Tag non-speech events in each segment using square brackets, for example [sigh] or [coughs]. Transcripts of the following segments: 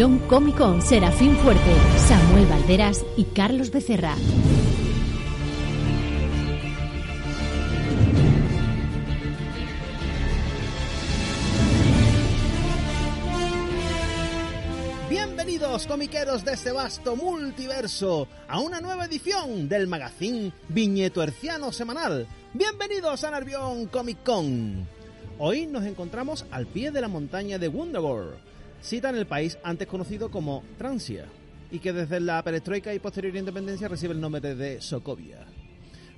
Nervión Comic Con Serafín Fuerte, Samuel Valderas y Carlos Becerra. Bienvenidos comiqueros de este vasto multiverso a una nueva edición del magazine Viñeto Herciano Semanal. Bienvenidos a Nervión Comic Con. Hoy nos encontramos al pie de la montaña de Wundagore, cita en el país antes conocido como Transia, y que desde la perestroika y posterior independencia recibe el nombre de Sokovia.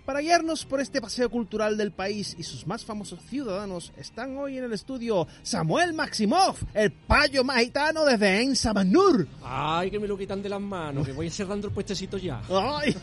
Para guiarnos por este paseo cultural del país y sus más famosos ciudadanos, están hoy en el estudio Samuel Maximov, el payo magitano desde Ensabanur. Ay, que me lo quitan de las manos, que voy cerrando el puestecito ya. Ay.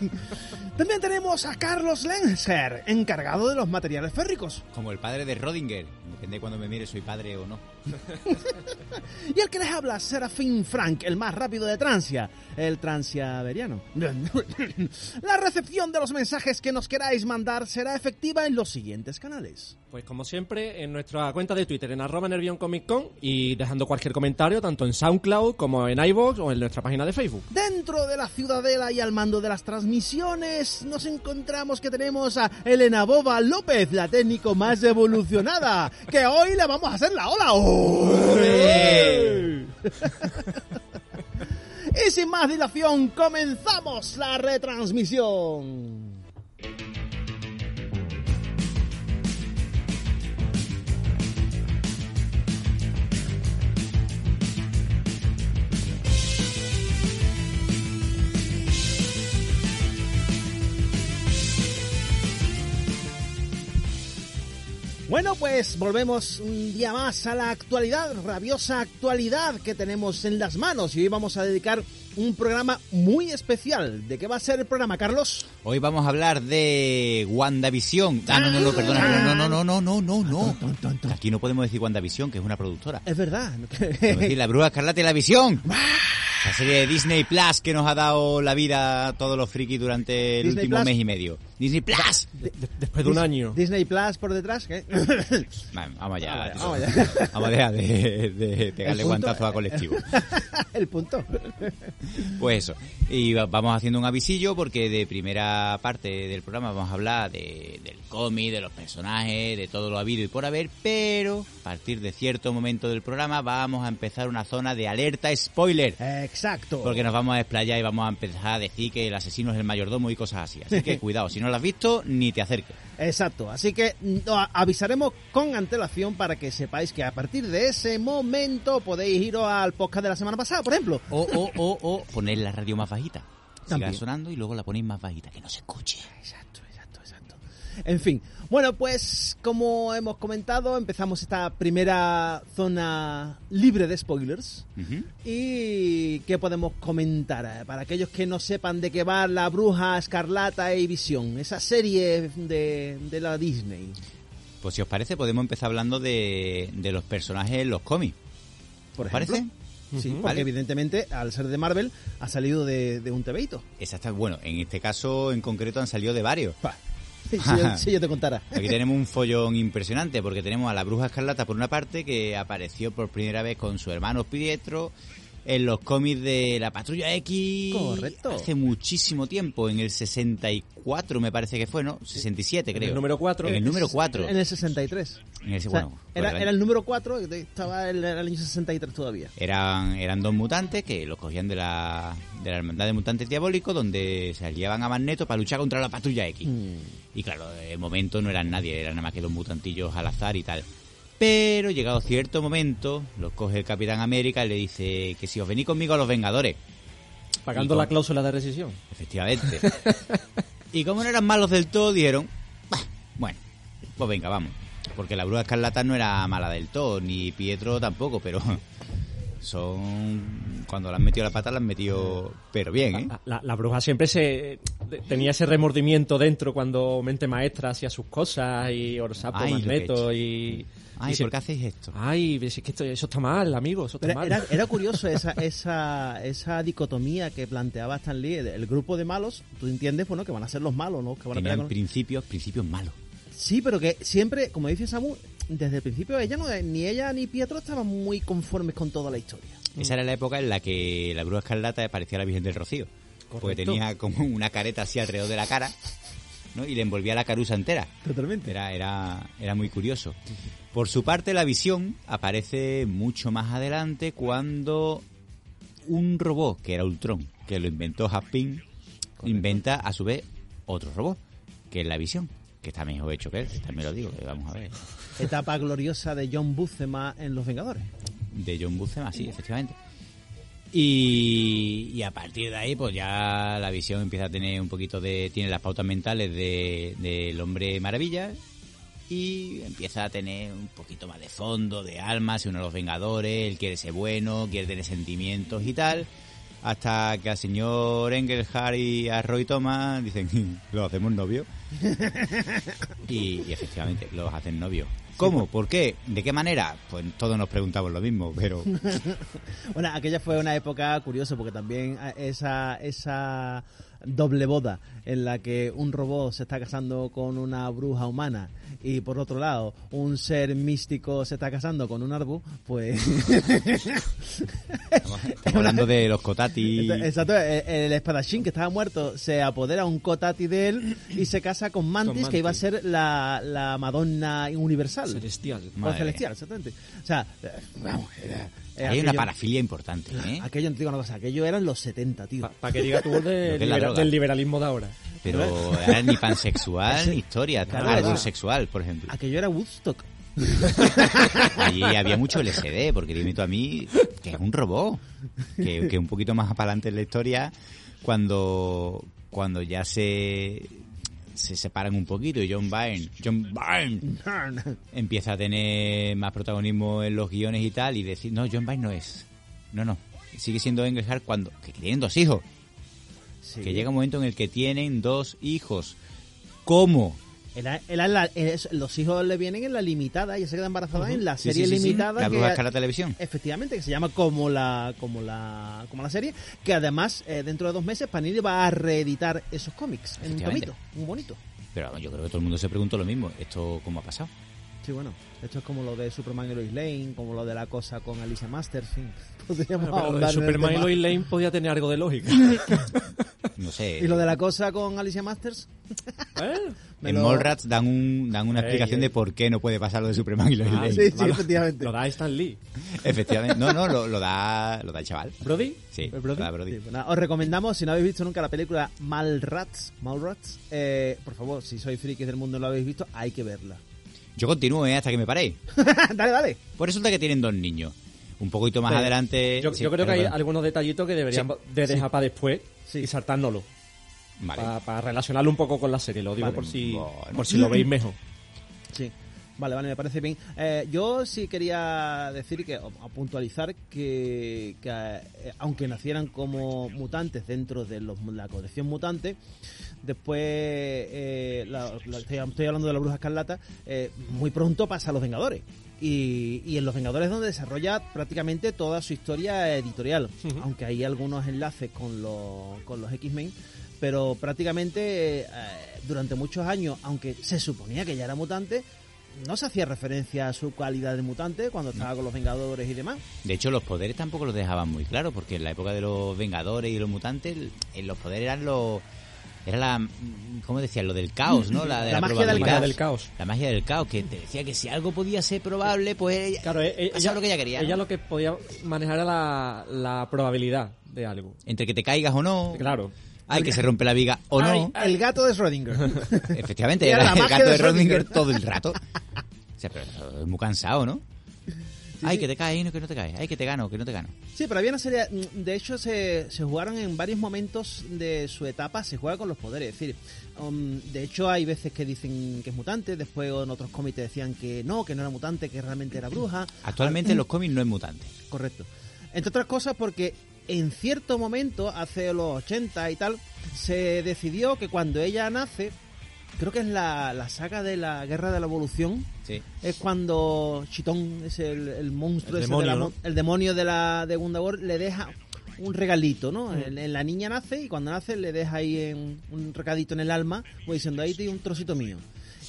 También tenemos a Carlos Lenzer, encargado de los materiales férricos. Como el padre de Rodinger. Depende de cuando me mire, soy padre o no. [laughs] Y el que les habla, Serafín Frank, el más rápido de Transia, el transiaveriano. [laughs] La recepción de los mensajes que nos queráis mandar será efectiva en los siguientes canales. Pues como siempre, en nuestra cuenta de Twitter, en arroba Nervión Comic Con, y dejando cualquier comentario, tanto en SoundCloud como en iVoox o en nuestra página de Facebook. Dentro de la ciudadela y al mando de las transmisiones nos encontramos que tenemos a Elena Boba López, la técnico más evolucionada, que hoy le vamos a hacer la ola. ¡Olé! [laughs] y sin más dilación, comenzamos la retransmisión. Bueno, pues volvemos un día más a la actualidad, rabiosa actualidad que tenemos en las manos y hoy vamos a dedicar un programa muy especial. ¿De qué va a ser el programa, Carlos? Hoy vamos a hablar de WandaVision. Ah, no, no, no, perdona. No, no, no, no, no, no, no. Aquí no podemos decir WandaVision, que es una productora. Es verdad. Decir La Bruja Escarlata y la Visión. La serie de Disney Plus que nos ha dado la vida a todos los frikis durante el Disney último Plus. mes y medio. Disney Plus. De- después de un año. Disney Plus por detrás, ¿qué? [laughs] Vamos allá. Vamos allá. Vamos a dejar de, de pegarle punto- guantazo a colectivo. [laughs] el punto. Pues eso. Y va- vamos haciendo un avisillo porque de primera parte del programa vamos a hablar de, del cómic, de los personajes, de todo lo habido y por haber, pero a partir de cierto momento del programa vamos a empezar una zona de alerta spoiler. Exacto. Porque nos vamos a desplayar y vamos a empezar a decir que el asesino es el mayordomo y cosas así. Así que [laughs] cuidado, si no lo has visto, ni te acerques. Exacto, así que avisaremos con antelación para que sepáis que a partir de ese momento podéis iros al podcast de la semana pasada, por ejemplo. O, o, o, o poner la radio más bajita. Siga sonando y luego la ponéis más bajita, que no se escuche. Exacto. En fin, bueno, pues como hemos comentado, empezamos esta primera zona libre de spoilers. ¿Y qué podemos comentar? Para aquellos que no sepan de qué va La Bruja Escarlata y Visión, esa serie de, de la Disney. Pues si os parece, podemos empezar hablando de, de los personajes en los cómics. Por ¿Os ejemplo. parece? Sí, porque Vale. evidentemente, al ser de Marvel, ha salido de, de un tebeito. Exacto. Bueno, en este caso en concreto han salido de varios. Pa. Si [laughs] yo, si yo te contara. Aquí tenemos un follón impresionante porque tenemos a la Bruja Escarlata por una parte que apareció por primera vez con su hermano Pietro en los cómics de la Patrulla X Correcto. hace muchísimo tiempo, en el 64 me parece que fue, ¿no? 67 creo. el número 4. En el número 4. En el 63. En el- O sea, bueno, era, pues, era el número 4, estaba en el año 63 todavía. Eran, eran dos mutantes que los cogían de la, de la Hermandad de Mutantes Diabólicos, donde se aliaban a Magneto para luchar contra la Patrulla X. Mm. Y claro, de momento no eran nadie, eran nada más que dos mutantillos al azar y tal. Pero llegado cierto momento, los coge el Capitán América y le dice que si os venís conmigo a los Vengadores. Pagando la cláusula de rescisión. Efectivamente. [laughs] y como no eran malos del todo, dijeron, "Bah, bueno, pues venga, vamos. Porque la Bruja Escarlata no era mala del todo, ni Pietro tampoco, pero son... Cuando le han metido la pata, la han metido... Pero bien, ¿eh? La, la- la bruja siempre se tenía ese remordimiento dentro cuando Mente Maestra hacía sus cosas y Orsapo, Ay, he Magneto y... Ay, y se- ¿por qué hacéis esto? Ay, es que esto- eso está mal, amigo, eso está Pero mal. era, era [laughs] curioso esa, esa, esa dicotomía que planteaba Stan Lee. El, grupo de malos, tú entiendes, bueno, que van a ser los malos, ¿no? Que van a Tenían con- principios, principios malos. Sí, pero que siempre, como dice Samu, desde el principio ella no, ni ella ni Pietro estaban muy conformes con toda la historia. Esa era la época en la que la bruja escarlata parecía la Virgen del Rocío. Porque tenía como una careta así alrededor de la cara, ¿no? Y le envolvía la carusa entera. Totalmente. Era, era, era muy curioso. Por su parte, la visión aparece mucho más adelante cuando un robot, que era Ultron, que lo inventó Haspin, inventa a su vez otro robot, que es la visión, que está mejor hecho que él, también lo digo, que vamos a ver. Etapa gloriosa de John Buscema en Los Vengadores. De John Buscema, sí, efectivamente. Y, y a partir de ahí, pues ya la visión empieza a tener un poquito de. Tiene las pautas mentales de- del hombre maravilla y empieza a tener un poquito más de fondo, de alma, se une a los Vengadores, él quiere ser bueno, quiere tener sentimientos y tal. Hasta que al señor Engelhardt y a Roy Thomas dicen, [laughs] lo hacemos novio. [laughs] y, y efectivamente, los hacen novio. ¿Cómo? ¿Por qué? ¿De qué manera? Pues todos nos preguntamos lo mismo, pero [laughs] Bueno, aquella fue una época curiosa porque también eh, esa, esa doble boda en la que un robot se está casando con una bruja humana y por otro lado un ser místico se está casando con un árbol, pues... estamos, [laughs] estamos hablando de los Kotati. Exacto, el, el espadachín que estaba muerto se apodera un Kotati de él y se casa con Mantis, Con que iba a ser la, la Madonna universal. Celestial. O Madre celestial, exactamente. O sea, eh, vamos, era- eh, Hay una parafilia importante, ¿eh? Aquello, te digo una cosa, aquello eran los 70, tío. Para que diga tú de [laughs] libera- del liberalismo de ahora. Pero era ni pansexual [laughs] ni historia, Claro, sexual, por ejemplo. Aquello era Woodstock. [laughs] Allí había mucho LSD, porque dime tú a mí que es un robot. Que, que un poquito más para adelante en la historia, cuando, cuando ya se, se separan un poquito y John Byrne, John Byrne empieza a tener más protagonismo en los guiones y tal, y decir, no, John Byrne no es. No, no. Sigue siendo Engelhardt cuando que tienen dos hijos. Sí. Que llega un momento en el que tienen dos hijos. ¿Cómo? Era- era la- los hijos le vienen en la limitada, ella se queda embarazada en la serie sí, sí, sí. limitada. La que- bruja escarlata televisión. Efectivamente, que se llama como la, como la, como la serie, que además eh, dentro de dos meses Panini va a reeditar esos cómics en un tomito, muy bonito. Pero yo creo que todo el mundo se preguntó lo mismo. ¿Esto cómo ha pasado? Sí, bueno, esto es como lo de Superman y Lois Lane, como lo de la cosa con Alicia Masters, en fin. [laughs] Ahondar en el Superman y. Lois Lane podía tener algo de lógica. [laughs] No sé. ¿Y lo de la cosa con Alicia Masters? [laughs] ¿Eh? En lo- Mallrats dan, un, dan una explicación ey. de por qué no puede pasar lo de Superman y los Ah, Lane. sí, sí, Vale. efectivamente. Lo da Stan Lee. Efectivamente. No, no, lo, lo da, lo da el chaval. ¿Brody? Sí, ¿El lo Brody? da Brody. Sí, pues nada, os recomendamos, si no habéis visto nunca la película Malrats, Malrats, eh, por favor, si sois frikis del mundo y lo habéis visto, hay que verla. Yo continúo, ¿eh? Hasta que me paréis. dale, dale. Pues resulta que tienen dos niños. Un poquito más adelante... Yo, sí, yo creo que hay algunos detallitos que deberían Sí, de dejar para después y saltárnoslo. Vale. Para relacionarlo un poco con la serie, lo digo Vale. por si Bueno. por si lo veis [clears throat] mejor. Sí. Vale, vale, me parece bien. Eh, yo sí quería decir que, o, o puntualizar que, que, eh, aunque nacieran como mutantes dentro de los- la colección mutante, después, eh, la- la- estoy, estoy hablando de la Bruja Escarlata, muy pronto pasa a los Vengadores. Y, y en Los Vengadores es donde desarrolla prácticamente toda su historia editorial, aunque hay algunos enlaces con los, con los X-Men, pero prácticamente eh, durante muchos años, aunque se suponía que ya era mutante, no se hacía referencia a su calidad de mutante cuando estaba con los Vengadores y demás. De hecho, los poderes tampoco los dejaban muy claro, porque en la época de los Vengadores y los mutantes, en los poderes eran los... Era la... ¿Cómo decían? Lo del caos, ¿no? La, de La la, magia del caos. del caos. La magia del caos, que te decía que si algo podía ser probable, pues ella... Claro, e- pasaba lo que ella quería. ¿no? Ella lo que podía manejar era la, la probabilidad de algo. Entre que te caigas o no. Claro. Ay, que se rompe la viga o no. El gato de Schrödinger. Efectivamente, Era era la el gato de Schrödinger. todo el rato. O sea, pero eso es muy cansado, ¿no? Ay, que te caes, no, que no te caes. Ay, que te gano, que no te gano. Sí, pero había una serie. mm, De hecho, se, se jugaron en varios momentos de su etapa, se juega con los poderes. Es decir, um, de hecho, hay veces que dicen que es mutante, después en otros cómics decían que no, que no era mutante, que realmente era bruja. [clears throat] Actualmente en los cómics no es mutante. Correcto. Entre otras cosas porque en cierto momento, hace los 80 y tal, se decidió que cuando ella nace, creo que es la, la saga de la Guerra de la Evolución, Sí. es cuando Chitón es el, el monstruo, El ese demonio, de la el demonio de la de Gundawar, le deja un regalito, ¿no? Mm. En, en la niña nace y cuando nace le deja ahí en, un recadito en el alma, pues diciendo ahí tiene un trocito mío.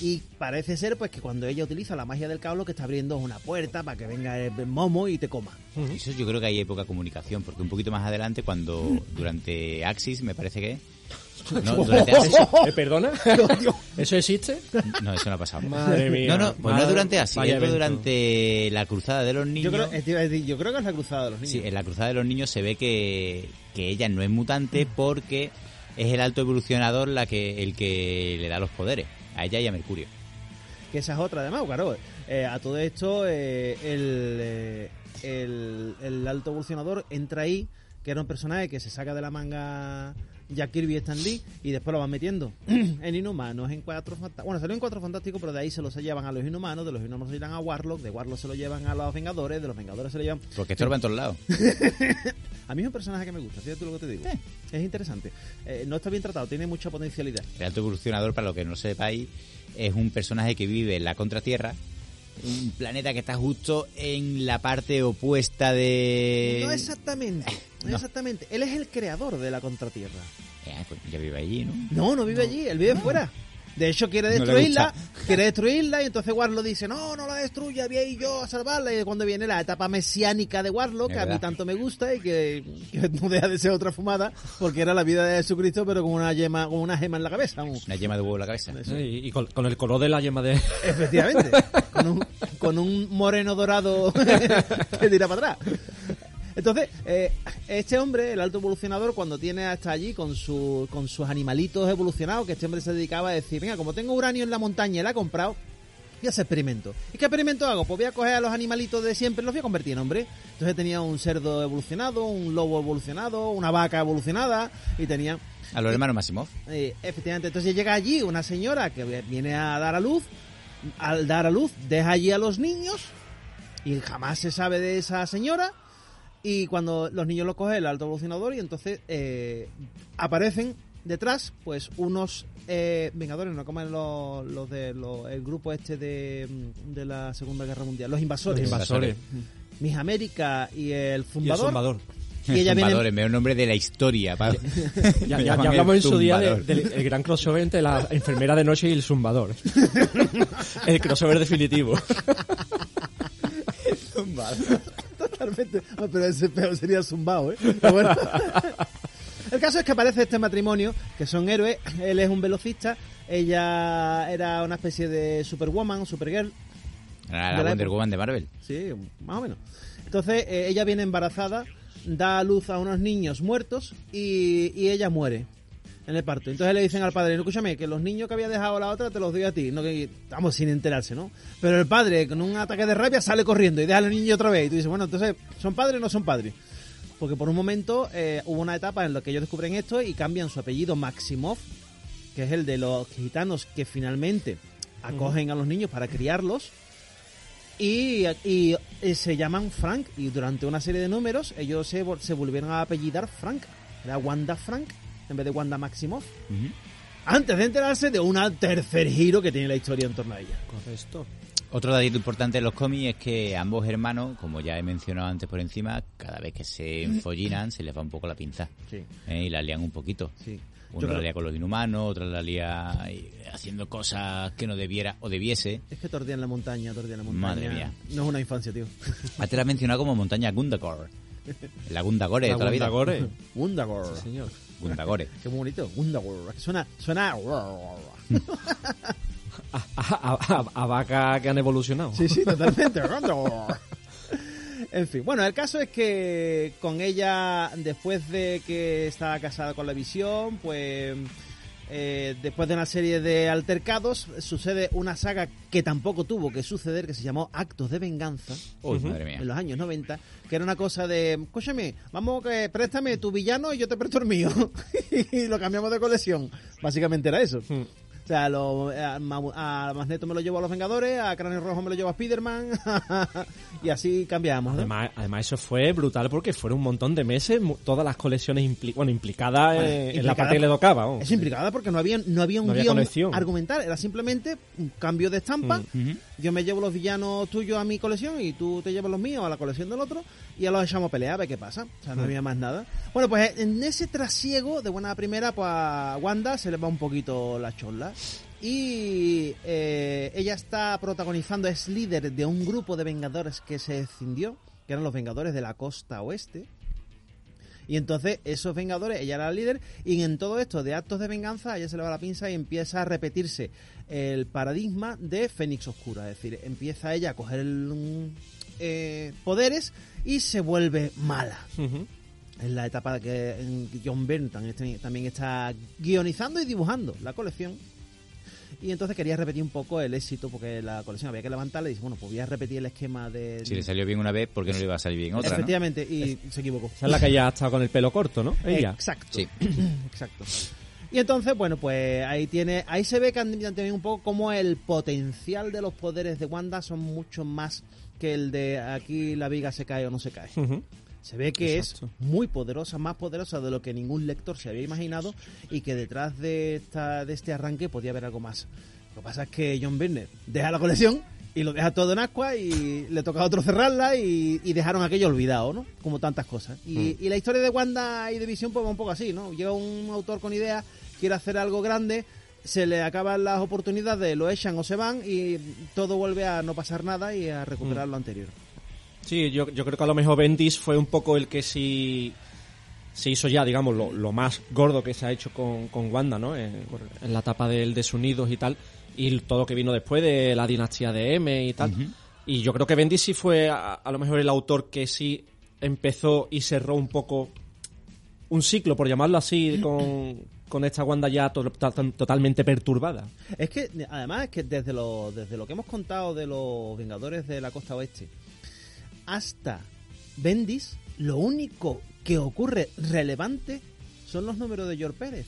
Y parece ser pues que cuando ella utiliza la magia del caos lo que está abriendo es una puerta para que venga el momo y te coma. Eso yo creo que hay poca comunicación, porque un poquito más adelante, cuando durante Axis, me parece que... No, durante [laughs] Axis... ¿Eh, ¿Perdona? [laughs] ¿Eso existe? No, eso no ha pasado. Madre mía. No, no, pues no durante Axis, vaya evento. durante la cruzada de los Yo niños. creo, eh, te iba a decir, yo creo que es la cruzada de los niños. Sí, en la cruzada de los niños se ve que, que ella no es mutante porque es el alto evolucionador la que el que le da los poderes. A ella y a Mercurio. que esa es otra además, claro. eh, a todo esto, eh, el, eh, el, el alto evolucionador entra ahí, que era un personaje que se saca de la manga Jack Kirby Stan Lee, y después lo van metiendo [clears throat] en Inhumanos, en Cuatro Fantásticos. Bueno, salió en Cuatro Fantásticos, pero de ahí se los llevan a los Inhumanos, de los Inhumanos se llevan a Warlock, de Warlock se lo llevan a los Vengadores, de los Vengadores se lo llevan... Porque estorba en todos lados. [laughs] A mí es un personaje que me gusta, fíjate lo que te digo. Es interesante. Eh, no está bien tratado, tiene mucha potencialidad. El alto evolucionador, para lo que no sepáis, es un personaje que vive en la contratierra. Un planeta que está justo en la parte opuesta de... No exactamente, no No. exactamente. Él es el creador de la Contratierra. Eh, pues ya vive allí, ¿no? No, no vive allí, él vive fuera. De hecho, quiere destruirla, quiere destruirla, y entonces Warlock dice, no, no la destruya, voy a ir yo a salvarla. Y cuando viene la etapa mesiánica de Warlock, que a mí tanto me gusta y que, que no deja de ser otra fumada, porque era la vida de Jesucristo, pero con una yema, con una gema en la cabeza. vamos. Una yema de huevo en la cabeza. Sí, y con, con el color de la yema de... Efectivamente, con un, con un moreno dorado [laughs] que tira para atrás. Entonces, eh, este hombre, el alto evolucionador, cuando tiene hasta allí con, su, con sus animalitos evolucionados, que este hombre se dedicaba a decir, venga, como tengo uranio en la montaña y la he comprado, voy a hacer experimento. ¿Y qué experimento hago? Pues voy a coger a los animalitos de siempre y los voy a convertir en hombre. Entonces tenía un cerdo evolucionado, un lobo evolucionado, una vaca evolucionada y tenía... A los hermanos Masimov. Eh, efectivamente, entonces llega allí una señora que viene a dar a luz. Al dar a luz, deja allí a los niños y jamás se sabe de esa señora. Y cuando los niños lo coge el alto evolucionador, y entonces eh, aparecen detrás, pues unos eh, vengadores, no como los, los de los- el grupo este de, mm, de la Segunda Guerra Mundial, los invasores, Los invasores. Mis América y el Y el Zumbador. zumbador. Y ella [laughs] viene- Zumbador, el mejor nombre de la historia. [laughs] Ya, ya- [laughs] hablamos el en su día de- zumbador. del el gran crossover entre la enfermera de noche y el zumbador. el crossover definitivo. Totalmente. Ah, pero ese peor sería zumbado, ¿eh? Pero bueno. [laughs] El caso es que aparece este matrimonio, que son héroes. Él es un velocista, ella era una especie de Superwoman, Supergirl. Era la la Wonder época. Woman de Marvel. Sí, más o menos. Entonces, eh, ella viene embarazada, da a luz a unos niños muertos y, y ella muere en el parto. Entonces le dicen al padre, no, escúchame, que los niños que había dejado la otra te los doy a ti. No, que, vamos, sin enterarse, ¿no? Pero el padre, con un ataque de rabia, sale corriendo y deja al niño otra vez. Y tú dices, bueno, entonces, ¿son padres o no son padres? Porque por un momento eh, hubo una etapa en la que ellos descubren esto y cambian su apellido Maximov, que es el de los gitanos que finalmente acogen a los niños para criarlos. Y, y, eh, se llaman Frank. Y durante una serie de números, ellos se, se volvieron a apellidar Frank. Era Wanda Frank en vez de Wanda Maximoff. Antes de enterarse de un tercer giro que tiene la historia en torno a ella. Correcto. Otro datito importante en los cómics es que ambos hermanos, como ya he mencionado antes por encima, cada vez que se enfollinan se les va un poco la pinza. Sí, ¿eh? Y la lían un poquito. sí. Uno la lía con los inhumanos, otro la lía eh, haciendo cosas que no debiera o debiese. Es que tordía en la montaña, tordía en la montaña. Madre mía. No es una infancia, tío. [laughs] Antes la has mencionado como montaña Gundagore. La Gundagore de toda la vida. Gundagore. [laughs] Wundagore. Sí, señor. Gundagore. Qué bonito. Wundagore. Suena, suena... [laughs] A, a- a- a vaca que han evolucionado. Sí, sí, totalmente. en fin, bueno, el caso es que con ella, después de que estaba casada con la visión, pues eh, después de una serie de altercados, sucede una saga que tampoco tuvo que suceder, que se llamó Actos de Venganza. Uy, Ujú. madre mía. En los años 90, que era una cosa de, escúchame, vamos que préstame tu villano y yo te presto el mío. [laughs] y lo cambiamos de colección. Básicamente era eso. Hmm. Sea, lo- a, a Magneto me lo llevo a los Vengadores, a Cráneo Rojo me lo llevo a Spider-Man, [laughs] y así cambiamos, ¿no? Además, además eso fue brutal porque fueron un montón de meses, todas las colecciones impli- bueno, implicadas eh, en la Implicada- parte que le tocaba. Es implicada porque no había, no había un No había guion argumental, era simplemente un cambio de estampa. Ujú. Yo me llevo los villanos tuyos a mi colección y tú te llevas los míos a la colección del otro y ya los echamos pelear a ver qué pasa. O sea, no había más nada. Bueno, pues en ese trasiego de buena primera, pues a Wanda se le va un poquito la chola. Y eh, ella está protagonizando, es líder de un grupo de Vengadores que se escindió, que eran los Vengadores de la Costa Oeste. Y entonces esos Vengadores, ella era la líder, y en todo esto de actos de venganza, ella se le va la pinza y empieza a repetirse el paradigma de Fénix Oscura. Es decir, empieza ella a coger el, eh, poderes y se vuelve mala. Ujú. Es la etapa que John Byrne también, también está guionizando y dibujando la colección. Y entonces quería repetir un poco el éxito, porque la colección había que levantarla y dice, bueno, pues voy a repetir el esquema de... Si le salió bien una vez, ¿por qué no le iba a salir bien otra? no? Efectivamente, y se equivocó. Esa es la que ya ha estado con el pelo corto, ¿no? Ella. Exacto. Sí. [clears throat] Exacto. Y entonces, bueno, pues ahí tiene, ahí se ve que han también un poco como el potencial de los poderes de Wanda son mucho más que el de aquí la viga se cae o no se cae. Se ve que Exacto. es muy poderosa, más poderosa de lo que ningún lector se había imaginado y que detrás de, esta, de este arranque podía haber algo más. Lo que pasa es que John Byrne deja la colección y lo deja todo en agua y le toca a otro cerrarla y, y dejaron aquello olvidado, ¿no? Como tantas cosas. Y, y la historia de Wanda y de Visión pues va un poco así, ¿no? Llega un autor con ideas, quiere hacer algo grande, se le acaban las oportunidades, lo echan o se van y todo vuelve a no pasar nada y a recuperar lo anterior. Sí, yo, yo creo que a lo mejor Bendis fue un poco el que sí se hizo ya, digamos, lo, lo más gordo que se ha hecho con, con Wanda, ¿no? En, en la etapa del Desunidos y tal, y todo lo que vino después de la dinastía de M y tal. Y yo creo que Bendis sí fue a, a lo mejor el autor que sí empezó y cerró un poco un ciclo, por llamarlo así, con, con esta Wanda ya to- to- totalmente perturbada. Es que, además, es que desde lo, desde lo que hemos contado de los Vengadores de la Costa Oeste hasta Bendis, lo único que ocurre relevante son los números de George Pérez.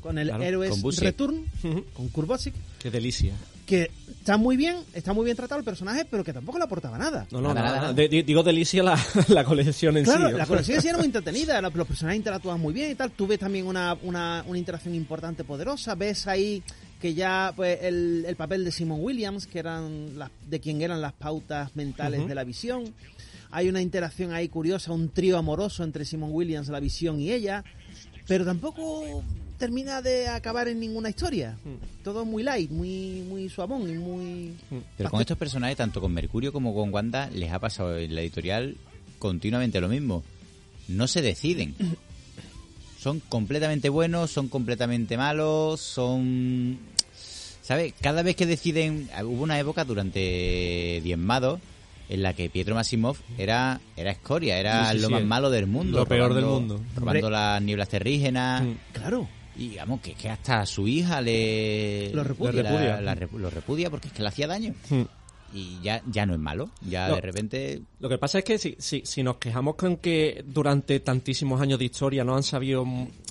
Con el Claro, Héroes con. Return, con Kurt Busiek, Qué delicia. Que está muy bien, está muy bien tratado el personaje, pero que tampoco le aportaba nada. No, no, Nada, nada. De- digo delicia la, [laughs] la colección en Claro, sí. la colección sí era muy [laughs] entretenida, los personajes interactuaban muy bien y tal. Tú ves también una, una, una interacción importante, poderosa. Ves ahí que ya pues el, el papel de Simon Williams, que eran las, de quien eran las pautas mentales de la visión. Hay una interacción ahí curiosa, un trío amoroso entre Simon Williams, la visión y ella. Pero tampoco termina de acabar en ninguna historia. Todo muy light, muy, muy suavón y muy... Pero con estos personajes, tanto con Mercurio como con Wanda, les ha pasado en la editorial continuamente lo mismo. No se deciden. [coughs] Son completamente buenos, son completamente malos, son... ¿Sabes? Cada vez que deciden... Hubo una época durante Diezmado en la que Pietro Massimov era, era escoria, era Sí, sí, lo sí, más malo del mundo. lo peor del mundo. Robando Hombre. las nieblas terrígenas. Mm. Claro. Y digamos que, que hasta a su hija le... Lo repudia. la lo repudia porque es que le hacía daño Hmm. y ya, ya no es malo. Ya No. de repente. Lo que pasa es que si, si, si nos quejamos con que durante tantísimos años de historia no han sabido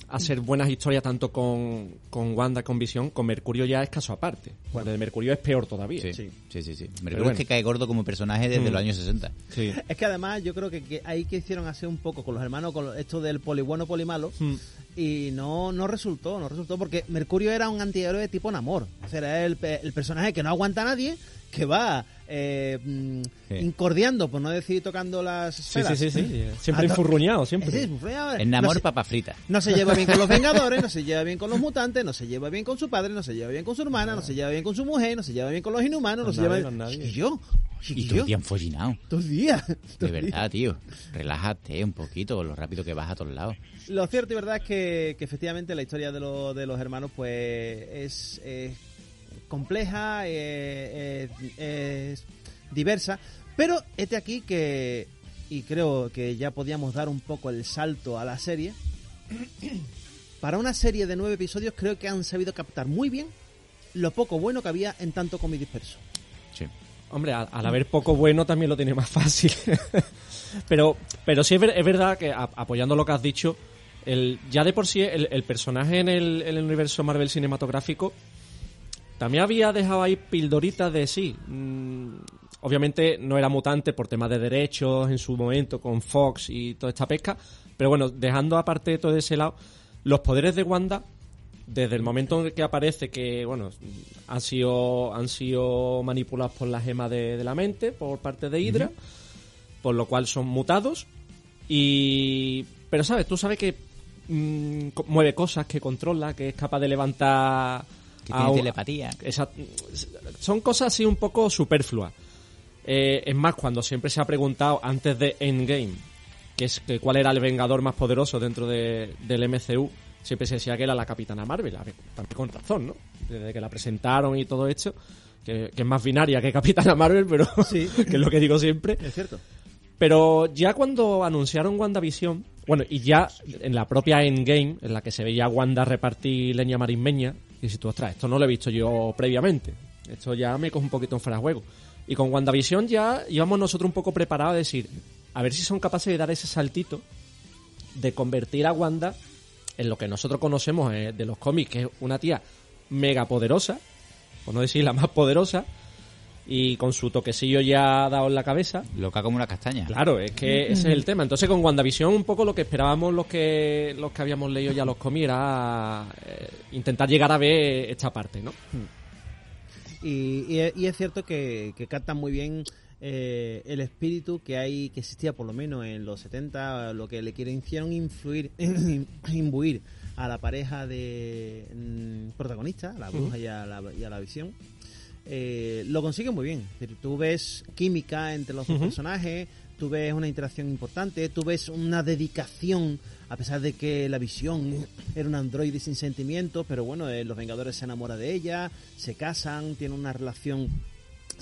hacer buenas historias tanto con, con Wanda, con Visión, con Mercurio ya es caso aparte. Bueno, de Mercurio es peor todavía. Sí, sí, sí. sí, Mercurio bueno. es que cae gordo como personaje desde Mm. los años 60. Sí. Es que además yo creo que, que ahí que hicieron hacer un poco con los hermanos, con esto del poli bueno, poli malo, Hmm. y no, no resultó, no resultó, porque Mercurio era un antihéroe tipo Namor. O sea, era el, pe- el personaje que no aguanta a nadie, que va eh, mm, Sí. incordiando, por no decir tocando las Sí, esferas. sí, sí, sí. Siempre A to- enfurruñado, Sí, siempre. enfurruñado. En No papa frita. no se lleva bien con los [laughs] Vengadores, no se lleva bien con los mutantes, no se lleva bien con su padre, no se lleva bien con su hermana, no se lleva bien con su mujer, no se lleva bien con los inhumanos, no se lleva bien... con nadie. Y chiquillo, todo el día enfollinado. dos días. De [laughs] dos días. verdad, tío. Relájate un poquito con lo rápido que vas a todos lados. Lo cierto y verdad es que, que efectivamente la historia de, los de los hermanos pues es, es compleja, eh, eh, es diversa, pero este aquí que, y creo que ya podíamos dar un poco el salto a la serie, para una serie de nueve episodios creo que han sabido captar muy bien lo poco bueno que había en tanto cómic disperso. Sí. Hombre, al, al haber poco bueno también lo tiene más fácil. [laughs] pero, pero sí es, ver- es verdad que a- apoyando lo que has dicho, el, ya de por sí el, el personaje en el, en el universo Marvel cinematográfico también había dejado ahí pildoritas de sí. mm, obviamente no era mutante por temas de derechos en su momento con Fox y toda esta pesca. Pero bueno, dejando aparte todo ese lado, los poderes de Wanda, desde el momento en que aparece que, bueno, han sido, han sido manipulados por la gema de, de la mente, por parte de Hydra, por lo cual son mutados. Y. Pero sabes, tú sabes que mm, mueve cosas, que controla, que es capaz de levantar Que tiene telepatía. esa- son cosas así un poco superfluas. Eh, es más, cuando siempre se ha preguntado antes de Endgame que es que cuál era el vengador más poderoso dentro de- del MCU, siempre se decía que era la Capitana Marvel. A ver, también con razón, ¿no? Desde que la presentaron y todo esto, que, que es más binaria que Capitana Marvel, pero [laughs] Sí. que es lo que digo siempre. Es cierto. Pero ya cuando anunciaron WandaVision, bueno, y ya en la propia Endgame, en la que se veía a Wanda repartir leña marismeña, y si tú, ostras, esto no lo he visto yo previamente. Esto ya me coge un poquito en fuera de juego. Y con WandaVision ya íbamos nosotros un poco preparados a decir, a ver si son capaces de dar ese saltito de convertir a Wanda en lo que nosotros conocemos eh, de los cómics, que es una tía mega poderosa, por no decir la más poderosa, y con su toquecillo ya dado en la cabeza. Loca como una castaña. Claro, es que ese es el tema. Entonces con WandaVision un poco lo que esperábamos los que los que habíamos leído ya los era eh, intentar llegar a ver esta parte, ¿no? Y, y es- y es cierto que, que captan muy bien eh, el espíritu que hay que existía por lo menos en los 70, lo que le quieren hicieron influir, [clears throat] imbuir a la pareja de mm, protagonista, a la bruja y, a la, y a la visión. Eh, lo consiguen muy bien. Tú ves química entre los dos personajes, tú ves una interacción importante, tú ves una dedicación, a pesar de que la visión era un androide sin sentimientos, pero bueno, eh, los Vengadores se enamoran de ella, se casan, tienen una relación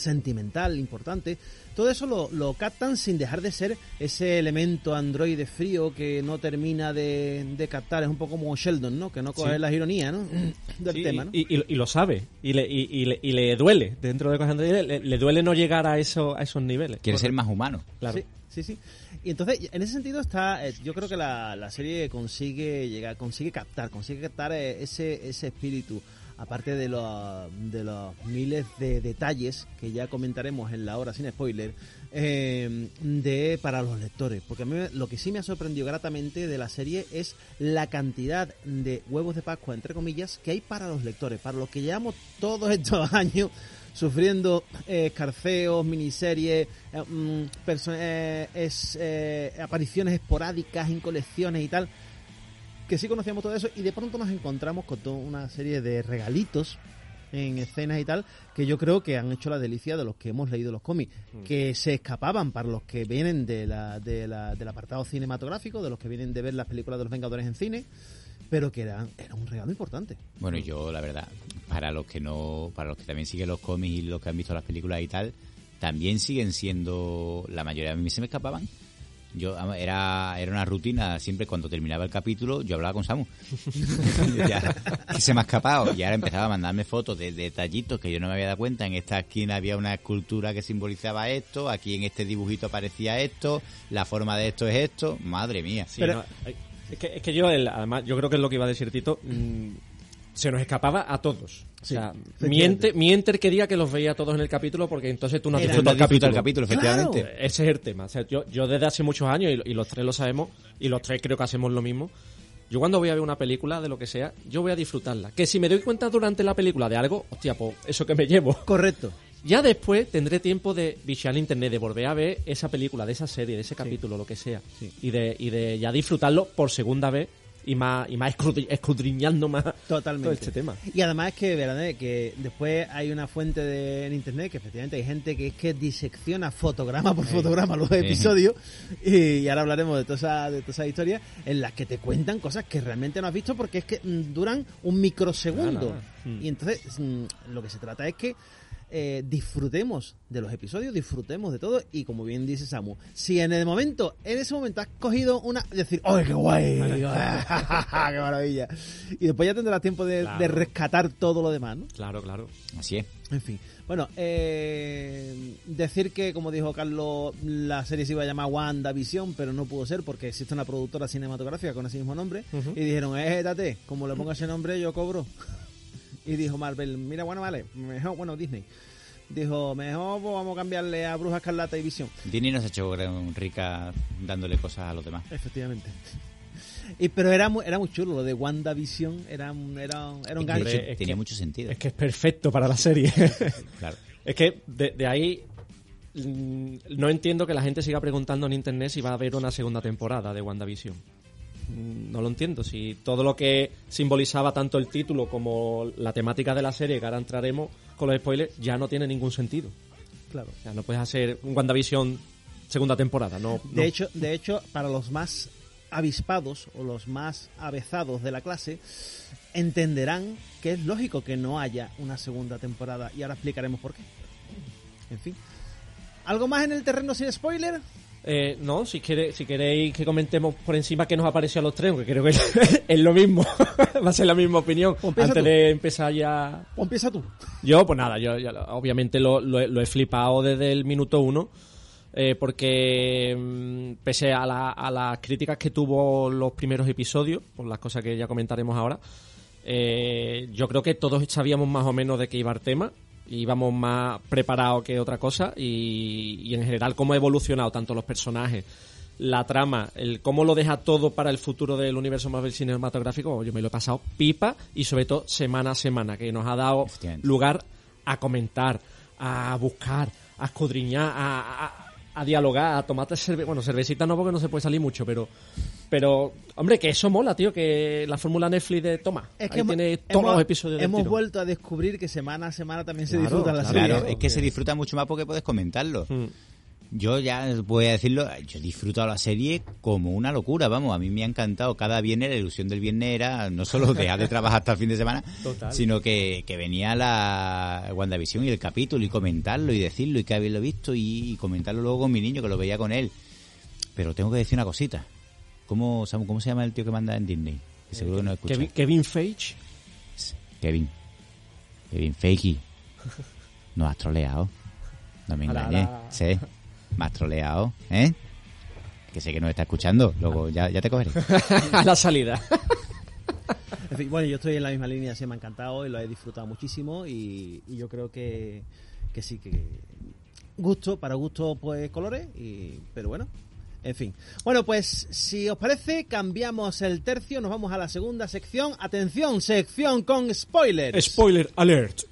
sentimental importante. Todo eso lo, lo captan sin dejar de ser ese elemento androide frío que no termina de, de captar. Es un poco como Sheldon, ¿no? Que no coge Sí. las ironías, ¿no? [coughs] Del Sí, tema, ¿no? y, y- y lo sabe. Y le, y, y le, y le duele. Dentro de cosas le, le- le duele no llegar a, eso, a esos niveles. Quiere ser más humano. Claro. Sí, sí, sí. Y entonces, en ese sentido está, eh, yo creo que la, la serie consigue llegar, consigue captar, consigue captar eh, ese, ese espíritu, aparte de los, de los miles de detalles que ya comentaremos en la hora sin spoiler, eh, de para los lectores. Porque a mí lo que sí me ha sorprendido gratamente de la serie es la cantidad de huevos de Pascua, entre comillas, que hay para los lectores, para los que llevamos todos [laughs] estos años sufriendo eh, escarceos, miniseries, eh, mm, eh, eh, apariciones esporádicas en colecciones y tal, que sí conocíamos todo eso y de pronto nos encontramos con toda una serie de regalitos en escenas y tal que yo creo que han hecho la delicia de los que hemos leído los cómics que se escapaban para los que vienen de la, de la- del apartado cinematográfico de los que vienen de ver las películas de los Vengadores en cine pero que eran era un regalo importante Bueno, yo la verdad, para los que no, para los que también siguen los cómics y los que han visto las películas y tal, también siguen siendo, la mayoría de mí se me escapaban. Yo era, era una rutina, siempre cuando terminaba el capítulo, yo hablaba con Samu. [laughs] Decía, que se me ha escapado. Y ahora empezaba a mandarme fotos de detallitos que yo no me había dado cuenta. En esta esquina había una escultura que simbolizaba esto, aquí en este dibujito aparecía esto, la forma de esto es esto. Madre mía. Sí, Pero- no, hay- es, que, es que yo, el- además, yo creo que es lo que iba a decir Tito, mm, se nos escapaba a todos. O Sí, sea, mi, efectivamente. enter, mi enter quería que los veía todos en el capítulo porque entonces tú no has disfrutado el capítulo. el capítulo, Claro. efectivamente. Ese es el tema. O sea, yo, yo desde hace muchos años, y, y los tres lo sabemos, y los tres creo que hacemos lo mismo, yo cuando voy a ver una película de lo que sea, yo voy a disfrutarla. Que si me doy cuenta durante la película de algo, hostia, pues eso que me llevo. correcto Ya después tendré tiempo de en internet, de volver a ver esa película, de esa serie, de ese capítulo, lo que sea. Y, de, y de ya disfrutarlo por segunda vez y más, y más escudri- escudriñando más Totalmente. todo este tema. Y además es que, eh, que después hay una fuente de, en internet que efectivamente hay gente que es que disecciona fotograma por fotograma los episodios y, y ahora hablaremos de todas esas de todas esas historias en las que te cuentan cosas que realmente no has visto porque es que mm, duran un microsegundo. Mm. Y entonces mm, lo que se trata es que eh, disfrutemos de los episodios, disfrutemos de todo y como bien dice Samu, si en el momento, en ese momento has cogido una, decir, ¡ay, qué guay! ¡Qué [laughs] maravilla! Y después ya tendrás tiempo de, Claro. de rescatar todo lo demás, ¿no? Claro, claro. Así es. En fin. Bueno, eh, decir que, como dijo Carlos, la serie se iba a llamar WandaVision, pero no pudo ser porque existe una productora cinematográfica con ese mismo nombre. Y dijeron, eh, date, como le ponga ese nombre, yo cobro. Y dijo Marvel, mira, bueno, vale, mejor, bueno, Disney. Dijo, mejor pues, vamos a cambiarle a Bruja Escarlata y Visión. Disney nos ha hecho rica dándole cosas a los demás. Efectivamente. Y, pero era muy, era muy chulo, lo de WandaVision era, un- era, un- era un gancho. hecho, es tenía que- mucho sentido. Es que es perfecto para la serie. [laughs] Claro. es que de, de ahí mm, no entiendo que la gente siga preguntando en internet si va a haber una segunda temporada de WandaVision. Mm, No lo entiendo. Si todo lo que simbolizaba tanto el título como la temática de la serie, que ahora entraremos con los spoilers, ya no tiene ningún sentido. Claro. O sea, no puedes hacer un WandaVision segunda temporada. No, De no. hecho, de hecho, para los más avispados o los más avezados de la clase, entenderán que es lógico que no haya una segunda temporada y ahora explicaremos por qué. En fin. ¿Algo más en el terreno sin spoiler? Eh, no, si, quiere, si queréis que comentemos por encima qué nos ha parecido a los tres, porque creo que [laughs] es lo mismo. [laughs] Va a ser la misma opinión. Pues Antes tú. de empezar ya O empieza tú. Yo, pues nada, yo, yo obviamente lo, lo he- lo he flipado desde el minuto uno, eh, porque mm, pese a, la- a las críticas que tuvo los primeros episodios, por las cosas que ya comentaremos ahora, eh, yo creo que todos sabíamos más o menos de qué iba el tema, íbamos más preparados que otra cosa, y, y en general cómo ha evolucionado tanto los personajes, la trama, el cómo lo deja todo para el futuro del universo Marvel cinematográfico, yo me lo he pasado pipa y sobre todo semana a semana, que nos ha dado lugar a comentar, a buscar, a escudriñar, a, a- a dialogar, a tomarte cerveza. Bueno, cervecita no porque no se puede salir mucho, pero. Pero, hombre, que eso mola, tío, que la fórmula Netflix de toma. Es ahí hemos- tiene todos hemos- los episodios del Hemos vuelto a descubrir que semana a semana también se disfrutan las claro. series. Claro, es que se disfruta mucho más porque puedes comentarlo. Mm. Yo ya voy a decirlo, yo he disfrutado la serie como una locura, vamos, a mí me ha encantado cada viernes, la ilusión del viernes era no solo [laughs] dejar de trabajar hasta el fin de semana, Total. sino que, que venía la WandaVision y el capítulo y comentarlo y decirlo y que haberlo visto y, y comentarlo luego con mi niño que lo veía con él. Pero tengo que decir una cosita. ¿Cómo, Samu, ¿cómo se llama el tío que manda en Disney? Que seguro que no escucha. Kevin, Kevin Feige. Kevin. Kevin Feige. Nos has troleado. No me engañes. Sí. Me has troleado. ¿Eh? Que sé que nos está escuchando. Luego ya, ya te cogeré. [laughs] a la salida. En fin, bueno, yo estoy en la misma línea, sí me ha encantado y lo he disfrutado muchísimo y, y yo creo que, que sí, que gusto, para gusto pues colores, y, pero bueno, en fin. Bueno, pues si os parece, cambiamos el tercio, nos vamos a la segunda sección. Atención, sección con spoilers. Spoiler alert.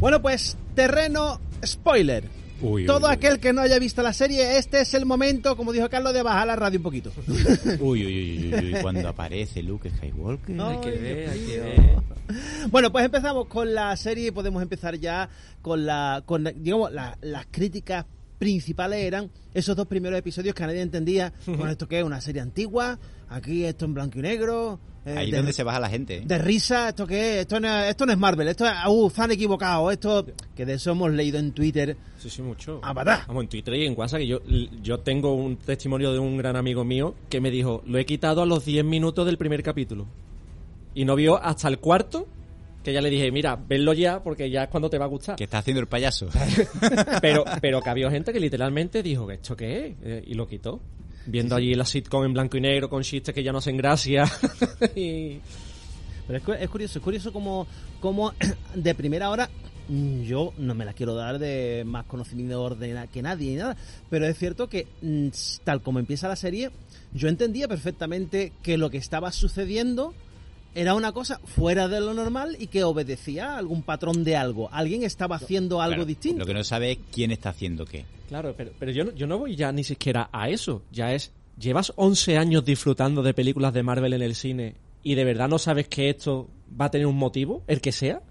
Bueno, pues terreno spoiler. Uy, Todo uy, aquel que no haya visto la serie, este es el momento, como dijo Carlos, de bajar la radio un poquito. [laughs] Uy, uy, uy, uy, uy. Cuando aparece Luke Skywalker. No. Hay que ver, hay que ver. Bueno, pues empezamos con la serie y podemos empezar ya con la, con la- digamos, la- las críticas principales eran esos dos primeros episodios que nadie entendía. [laughs] Bueno, esto qué es una serie antigua, aquí esto en blanco y negro. Eh, Ahí es de, donde se baja la gente. ¿eh? de risa, esto qué es, esto no, esto no es Marvel, esto es, uh, están equivocados, esto que de eso hemos leído en Twitter. Sí, sí, mucho. A patar. Vamos, en Twitter y en WhatsApp, que yo, yo tengo un testimonio de un gran amigo mío que me dijo, lo he quitado a los 10 minutos del primer capítulo. Y no vio hasta el cuarto, que ya le dije, mira, venlo ya, porque ya es cuando te va a gustar. Que está haciendo el payaso. [laughs] Pero, pero que había gente que literalmente dijo, ¿esto qué es? Eh, y lo quitó. Viendo allí la sitcom en blanco y negro con chistes que ya no hacen gracia. [laughs] y... Pero es, cu- es curioso, es curioso como, como [clears throat] de primera hora mm, yo no me la quiero dar de más conocimiento de na- que nadie ni nada, pero es cierto que mm, tal como empieza la serie, yo entendía perfectamente que lo que estaba sucediendo era una cosa fuera de lo normal y que obedecía a algún patrón de algo. Alguien estaba haciendo algo Claro, distinto. Lo que no sabe es quién está haciendo qué. Claro, pero, pero yo, no- yo no voy ya ni siquiera a eso. Ya es, llevas 11 años disfrutando de películas de Marvel en el cine y de verdad no sabes que esto va a tener un motivo, el que sea.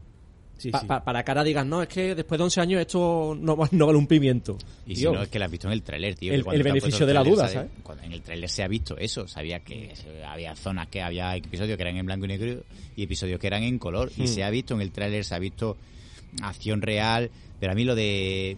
Sí, Pa- sí. pa- para cara digas, no, es que después de 11 años esto no, va- [laughs] no vale un pimiento. Y Tío, si no, es que la has visto en el tráiler, tío. El- beneficio de la duda, ¿sabes? ¿sabes? Cuando en el tráiler se ha visto eso. Sabía que había zonas que había episodios que eran en blanco y negro y episodios que eran en color. Y Hmm. se ha visto en el tráiler, se ha visto acción real. Pero a mí lo de...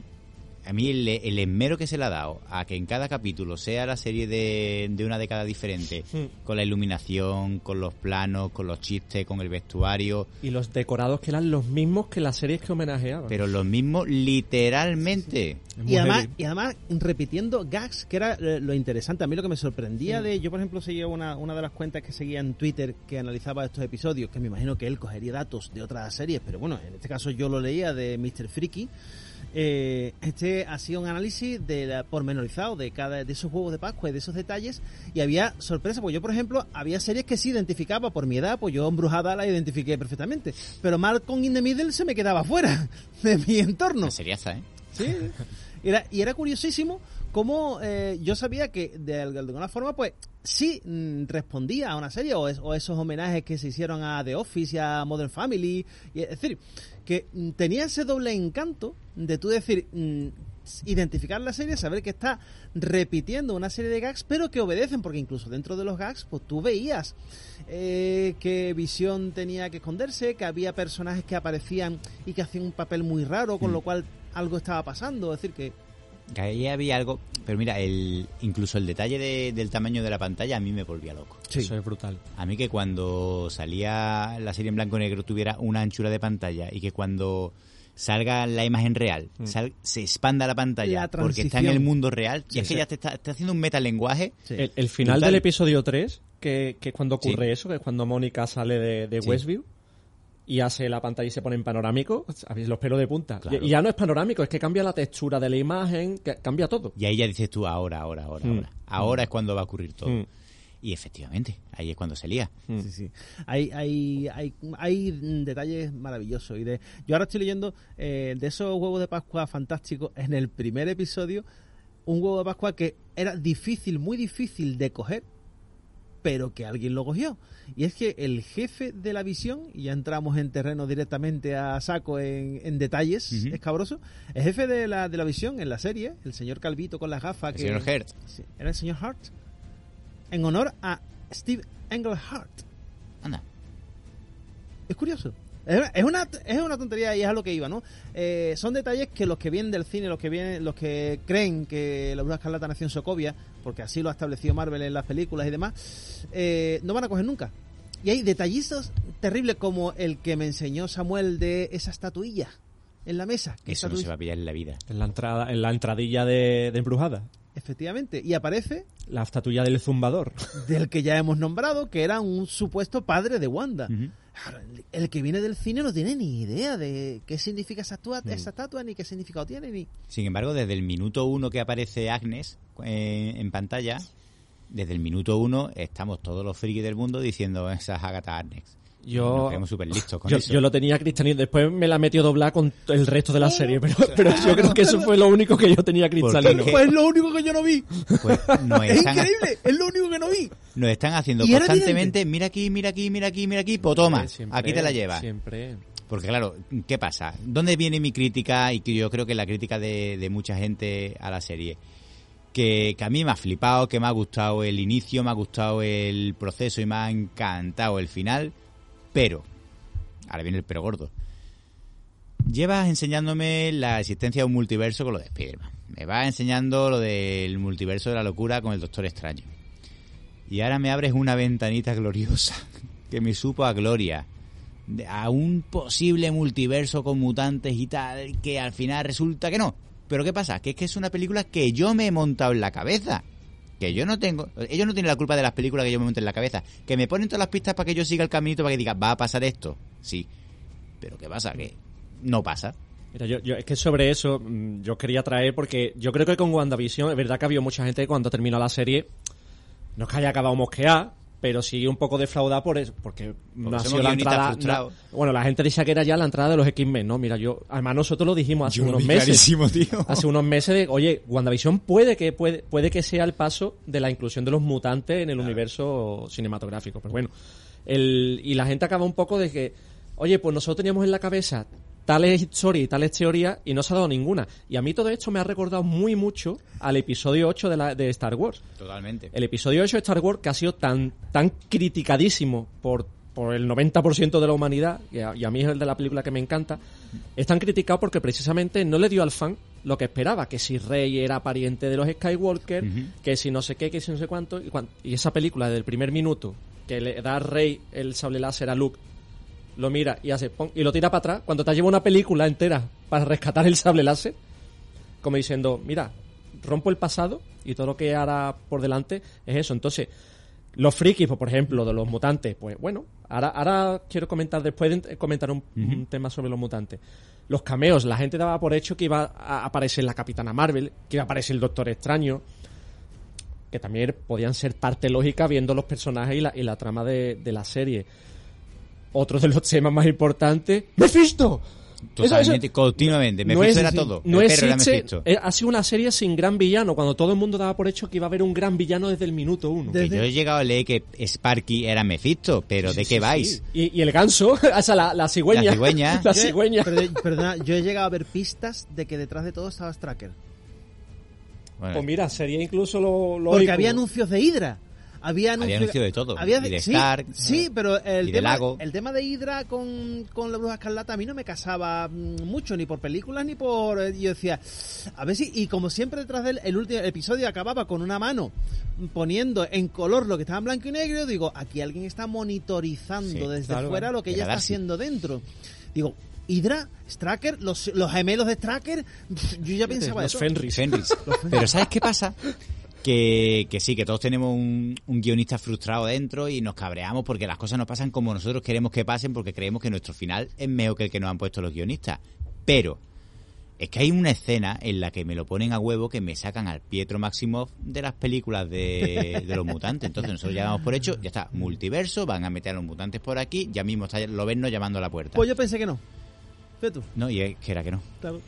A mí el, el esmero que se le ha dado a que en cada capítulo sea la serie de, de una década diferente, con la iluminación, con los planos, con los chistes, con el vestuario, Y los decorados que eran los mismos que las series que homenajeaban. pero los mismos literalmente. Y además, y además repitiendo gags, que era eh, lo interesante. A mí lo que me sorprendía Mm. de. Yo, por ejemplo, seguía una, una de las cuentas que seguía en Twitter que analizaba estos episodios, que me imagino que él cogería datos de otras series, pero bueno, en este caso yo lo leía de Mr. Freaky. Eh, este que hacía un análisis de la, pormenorizado de cada de esos huevos de Pascua y de esos detalles y había sorpresa, porque yo por ejemplo había series que sí identificaba por mi edad, pues yo embrujada la identifiqué perfectamente, pero Malcolm in the Middle se me quedaba fuera [laughs] de mi entorno. Una seriaza, ¿eh? Sí. Era, y era curiosísimo cómo eh, yo sabía que de, alguna forma, pues sí mm, respondía a una serie o, es- o esos homenajes que se hicieron a The Office y a Modern Family. Y, es decir, que mm, tenía ese doble encanto de tú decir. mm, identificar la serie, saber que está repitiendo una serie de gags, pero que obedecen, porque incluso dentro de los gags, pues tú veías eh, que Visión tenía que esconderse, que había personajes que aparecían y que hacían un papel muy raro, con Mm. lo cual algo estaba pasando. Es decir, que Que ahí había algo, pero mira, el, incluso el detalle de- del tamaño de la pantalla a mí me volvía loco. Eso es brutal. A mí que cuando salía la serie en blanco y negro tuviera una anchura de pantalla y que cuando salga la imagen real sal- se expanda la pantalla La porque está en el mundo real y Sí, es que sí. ya te está, está haciendo un metalenguaje Sí. El, el final Brutal. del episodio 3, que, que es cuando ocurre Sí. eso, que es cuando Mónica sale de, de Sí. Westview y hace la pantalla y se pone en panorámico, habéis los pelos de punta. Claro. Y, y ya no es panorámico, es que cambia la textura de la imagen, que cambia todo. y ahí ya dices tú ahora, ahora, ahora, Mm. ahora. Ahora es cuando va a ocurrir todo. Mm. Y efectivamente, ahí es cuando se lía. Mm. Sí, sí. Hay, hay, hay, hay mm, detalles maravillosos. Y de, yo ahora estoy leyendo eh, de esos huevos de Pascua fantásticos. En el primer episodio, un huevo de Pascua que era difícil, muy difícil de coger, pero que alguien lo cogió. Y es que el jefe de la visión, y ya entramos en terreno directamente a saco en, en detalles Ujú. escabrosos, el jefe de la, de la visión en la serie, el señor Calvito con las gafas. El que, señor Hurt. Sí, era el señor Hart. En honor a Steve Englehart. Anda. Es curioso. Es una, es una, tontería y es a lo que iba, ¿no? Eh, son detalles que los que vienen del cine, los que vienen, los que creen que la Bruja Escarlata nació en Sokovia, porque así lo ha establecido Marvel en las películas y demás, eh, no van a coger nunca. Y hay detallistas terribles como el que me enseñó Samuel de esa estatuilla en la mesa. que Eso no se va a pillar en la vida. En la entrada, en la entradilla de, de Embrujada. Efectivamente. Y aparece La estatuilla del zumbador. del que ya hemos nombrado, que era un supuesto padre de Wanda. Claro, el- que viene del cine no tiene ni idea de qué significa esa, tua- Mm. esa estatua, ni qué significado tiene, ni... Sin embargo, desde el minuto uno que aparece Agnes eh, en pantalla, desde el minuto uno estamos todos los frikis del mundo diciendo esa es Agatha Harkness. Yo, Nos súper listos con yo, eso. yo lo tenía cristalino. Después me la metió doblar con el resto de la serie. Pero, pero yo creo que eso fue lo único que yo tenía cristalino. Pues es lo único que yo no vi. Pues nos [laughs] Es están, increíble, es lo único que no vi. nos están haciendo constantemente, mira aquí, mira aquí, mira aquí, mira aquí, pues toma, Siempre, aquí te la llevas. Siempre. Porque claro, ¿qué pasa? ¿Dónde viene mi crítica? Y que yo creo que la crítica de, de mucha gente a la serie. Que, que a mí me ha flipado, que me ha gustado el inicio, me ha gustado el proceso y me ha encantado el final. Pero, ahora viene el pero gordo. Llevas enseñándome la existencia de un multiverso con lo de Spider-Man. Me vas enseñando lo del multiverso de la locura con el Doctor Extraño. Y ahora me abres una ventanita gloriosa [laughs] que me supo a gloria a un posible multiverso con mutantes y tal, que al final resulta que no. Pero ¿qué pasa? Que es que es una película que yo me he montado en la cabeza. Que yo no tengo... Ellos no tienen la culpa de las películas que yo me monte en la cabeza. Que me ponen todas las pistas para que yo siga el caminito, para que diga, va a pasar esto. Sí. Pero ¿qué pasa? Que no pasa. Mira, yo, yo- es que sobre eso mm, yo quería traer porque yo creo que con WandaVision es verdad que había mucha gente que cuando terminó la serie no es que haya acabado mosqueada, pero sí un poco defraudada por eso, porque, no ha sido la entrada. no- bueno, la gente decía que era ya la entrada de los X-Men, ¿no? Mira, yo, además nosotros lo dijimos hace Yo unos meses. tío. Hace unos meses de, oye, WandaVision puede que puede, puede que sea el paso de la inclusión de los mutantes en el universo cinematográfico. Pero bueno, el, y la gente acaba un poco de que, oye, pues nosotros teníamos en la cabeza tales historias y tales teorías y no se ha dado ninguna. Y a mí todo esto me ha recordado muy mucho al episodio 8 de, la, de Star Wars. Totalmente. El episodio 8 de Star Wars que ha sido tan, tan criticadísimo por, por el 90% de la humanidad, y a, y a mí es el de la película que me encanta, es tan criticado porque precisamente no le dio al fan lo que esperaba, que si Rey era pariente de los Skywalker, que si no sé qué, que si no sé cuánto, y, cuan- y esa película del primer minuto, que le da a Rey el sable láser a Luke, lo mira y hace pon, y lo tira para atrás, cuando te lleva una película entera para rescatar el sable láser, como diciendo, mira, rompo el pasado y todo lo que hará por delante es eso. Entonces, Los frikis, pues, por ejemplo, de los mutantes, pues bueno, ahora, ahora quiero comentar, después de comentar un, un tema sobre los mutantes. Los cameos, la gente daba por hecho que iba a aparecer la Capitana Marvel, que iba a aparecer el Doctor Extraño, que también podían ser parte lógica viendo los personajes y la, y la trama de, de la serie. Otro de los temas más importantes, ¡Mephisto! Eso- Totalmente, eso- continuamente. Me no es- era todo. No El perro era existe, Mephisto. eh, ha sido una serie sin gran villano, cuando todo el mundo daba por hecho que iba a haber un gran villano desde el minuto uno. Yo he llegado a leer que Sparky era Mephisto, pero ¿de qué vais? Y, y el ganso, [laughs] o sea, la, la cigüeña. La cigüeña. [laughs] La Yo he- cigüeña. perde- perdona, yo he llegado a ver pistas de que detrás de todo estaba Stracker. Bueno, Pues mira, sería incluso lo, lo Porque había anuncios de Hydra. Había Había anuncios anuncio de todo, Había y de sí, Stark, sí, pero el y de tema, Lago. el tema de Hydra con, con la Bruja Escarlata a mí no me casaba mm, mucho, ni por películas ni por... eh, Yo decía, a ver si... Y como siempre detrás del el último episodio acababa con una mano poniendo en color lo que estaba en blanco y negro, digo, aquí alguien está monitorizando Sí, desde claro, fuera lo que ella está haciendo dentro. Digo, Hydra, Stracker, los, los gemelos de Stracker, yo ya pensaba Los eso. Fenris. [laughs] Fenris. Pero ¿sabes qué pasa? Que, que sí, que todos tenemos un, un guionista frustrado dentro y nos cabreamos porque las cosas no pasan como nosotros queremos que pasen porque creemos que nuestro final es mejor que el que nos han puesto los guionistas. Pero es que hay una escena en la que me lo ponen a huevo que me sacan al Pietro Maximoff de las películas de, de los mutantes. Entonces nosotros ya damos por hecho, ya está, multiverso, van a meter a los mutantes por aquí, ya mismo está Loberno llamando a la puerta. Pues yo pensé que no. Tú. No, y es que era que no. Claro.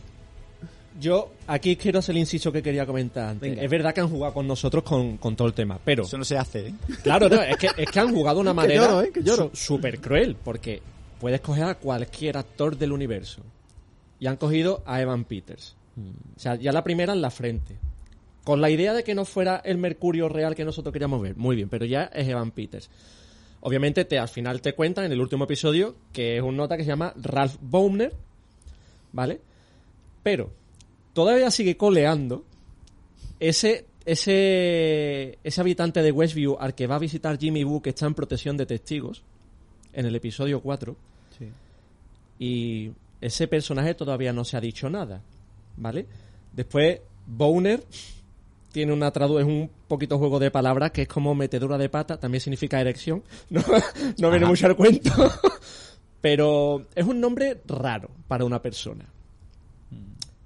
Yo aquí quiero hacer el inciso que quería comentar antes. Venga. Es verdad que han jugado con nosotros con, con todo el tema, pero... no se hace, ¿eh? Claro, no, es que, es que han jugado de una [laughs] manera ¿eh? Súper cruel, porque puedes coger a cualquier actor del universo. Y han cogido a Evan Peters. O sea, ya la primera en la frente. Con la idea de que no fuera el Mercurio real que nosotros queríamos ver. Muy bien, pero ya es Evan Peters. Obviamente te, al final te cuentan en el último episodio que es un nota que se llama Ralph Baumner, ¿vale? Pero todavía sigue coleando ese, ese, ese habitante de Westview al que va a visitar Jimmy Boo que está en protección de testigos en el episodio 4 Sí. y ese personaje todavía no se ha dicho nada, ¿vale? Después, Boner tiene una tradu es un poquito juego de palabras que es como metedura de pata, también significa erección, [laughs] no, no viene mucho al cuento, [laughs] pero es un nombre raro para una persona.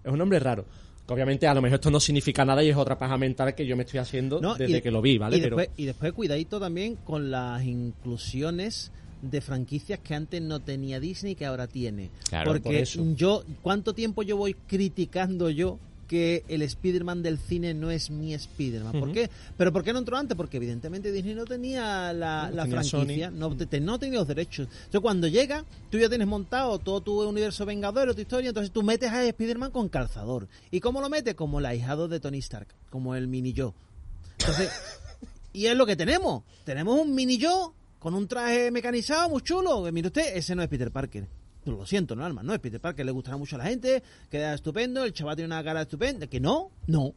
Es un nombre raro. Que obviamente a lo mejor esto no significa nada y es otra paja mental que yo me estoy haciendo No, desde que lo vi, ¿vale? Y Pero después, y después cuidadito también con las inclusiones de franquicias que antes no tenía Disney y que ahora tiene. Claro, por Porque eso. yo, ¿cuánto tiempo yo voy criticando yo que el Spider-Man del cine no es mi Spider-Man? ¿Por qué? ¿Pero por qué no entró antes? Porque evidentemente Disney no tenía la, No, la tenía franquicia, no, te- no tenía los derechos. Entonces cuando llega, tú ya tienes montado todo tu universo vengador, tu historia, entonces tú metes a Spider-Man con calzador. ¿Y cómo lo metes? Como el ahijado de Tony Stark, como el mini yo. Entonces, y es lo que tenemos. Tenemos un mini yo con un traje mecanizado muy chulo. Mire usted, ese no es Peter Parker. Lo siento, no, Alma, no es Peter Parker. Le gustará mucho a la gente, queda estupendo, el chaval tiene una cara estupenda. Que no, no.